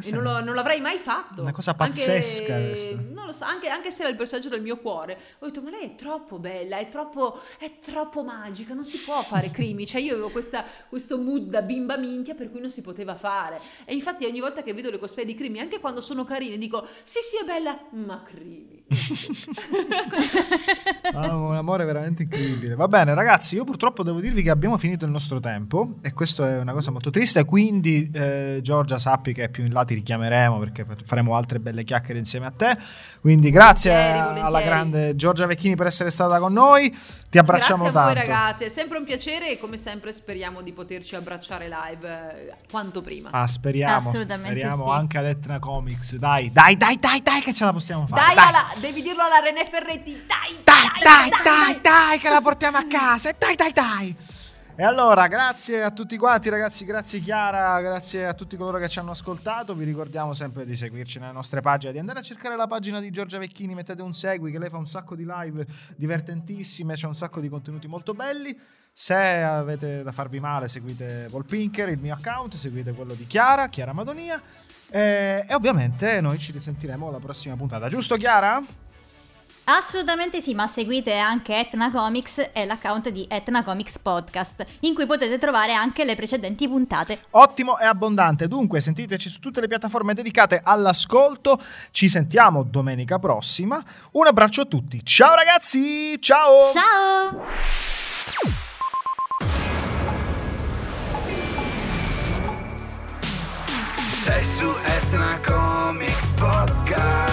E non, è lo- non l'avrei mai fatto. una cosa Anche- pazzesca lo so, anche, anche se era il personaggio del mio cuore. Ho detto, ma lei è troppo bella, è troppo, è troppo magica, non si può fare crimi. Cioè io avevo questa- questo mood da bimba minchia per cui non si poteva fare. E infatti ogni volta che vedo le cosplay di crimi, anche quando sono carine, dico, sì sì è bella, ma crimi. Ah, un amore veramente incredibile. Va bene, ragazzi, io purtroppo devo dirvi che abbiamo finito il nostro tempo e questo è una cosa molto triste. Quindi, eh, Giorgia, sappi che più in là ti richiameremo perché faremo altre belle chiacchiere insieme a te. Quindi, grazie Volentieri, alla volentieri. grande Giorgia Vecchini per essere stata con noi. Ti abbracciamo Grazie a voi tanto. ragazzi, è sempre un piacere e come sempre speriamo di poterci abbracciare live eh, quanto prima. Ah, speriamo. Assolutamente speriamo sì. anche ad Etna Comics. Dai, dai, dai, dai, dai, che ce la possiamo fare. Dai, alla- devi dirlo alla René Ferretti, dai, dai, dai, dai, dai, che la portiamo a casa. E Dai, dai, dai. E allora, grazie a tutti quanti, ragazzi. Grazie Chiara, grazie a tutti coloro che ci hanno ascoltato. Vi ricordiamo sempre di seguirci nelle nostre pagine, di andare a cercare la pagina di Giorgia Vecchini. Mettete un segui, che lei fa un sacco di live divertentissime. C'è un sacco di contenuti molto belli. Se avete da farvi male, seguite Volpinker, il mio account, seguite quello di Chiara, Chiara Madonia. Eh, e ovviamente noi ci risentiremo alla prossima puntata, giusto Chiara? Assolutamente sì, ma seguite anche Etna Comics e l'account di Etna Comics Podcast, in cui potete trovare anche le precedenti puntate. Ottimo e abbondante. Dunque, sentiteci su tutte le piattaforme dedicate all'ascolto. Ci sentiamo domenica prossima. Un abbraccio a tutti. Ciao ragazzi! Ciao! Ciao! Sei su Etna Comics Podcast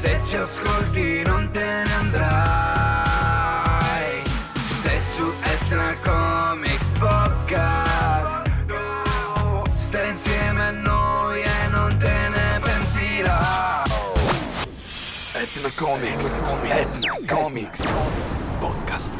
Se ci ascolti non te ne andrai. Sei su Etna Comics Podcast Stai insieme a noi e non te ne pentirai Etna Comics Etna Comics Podcast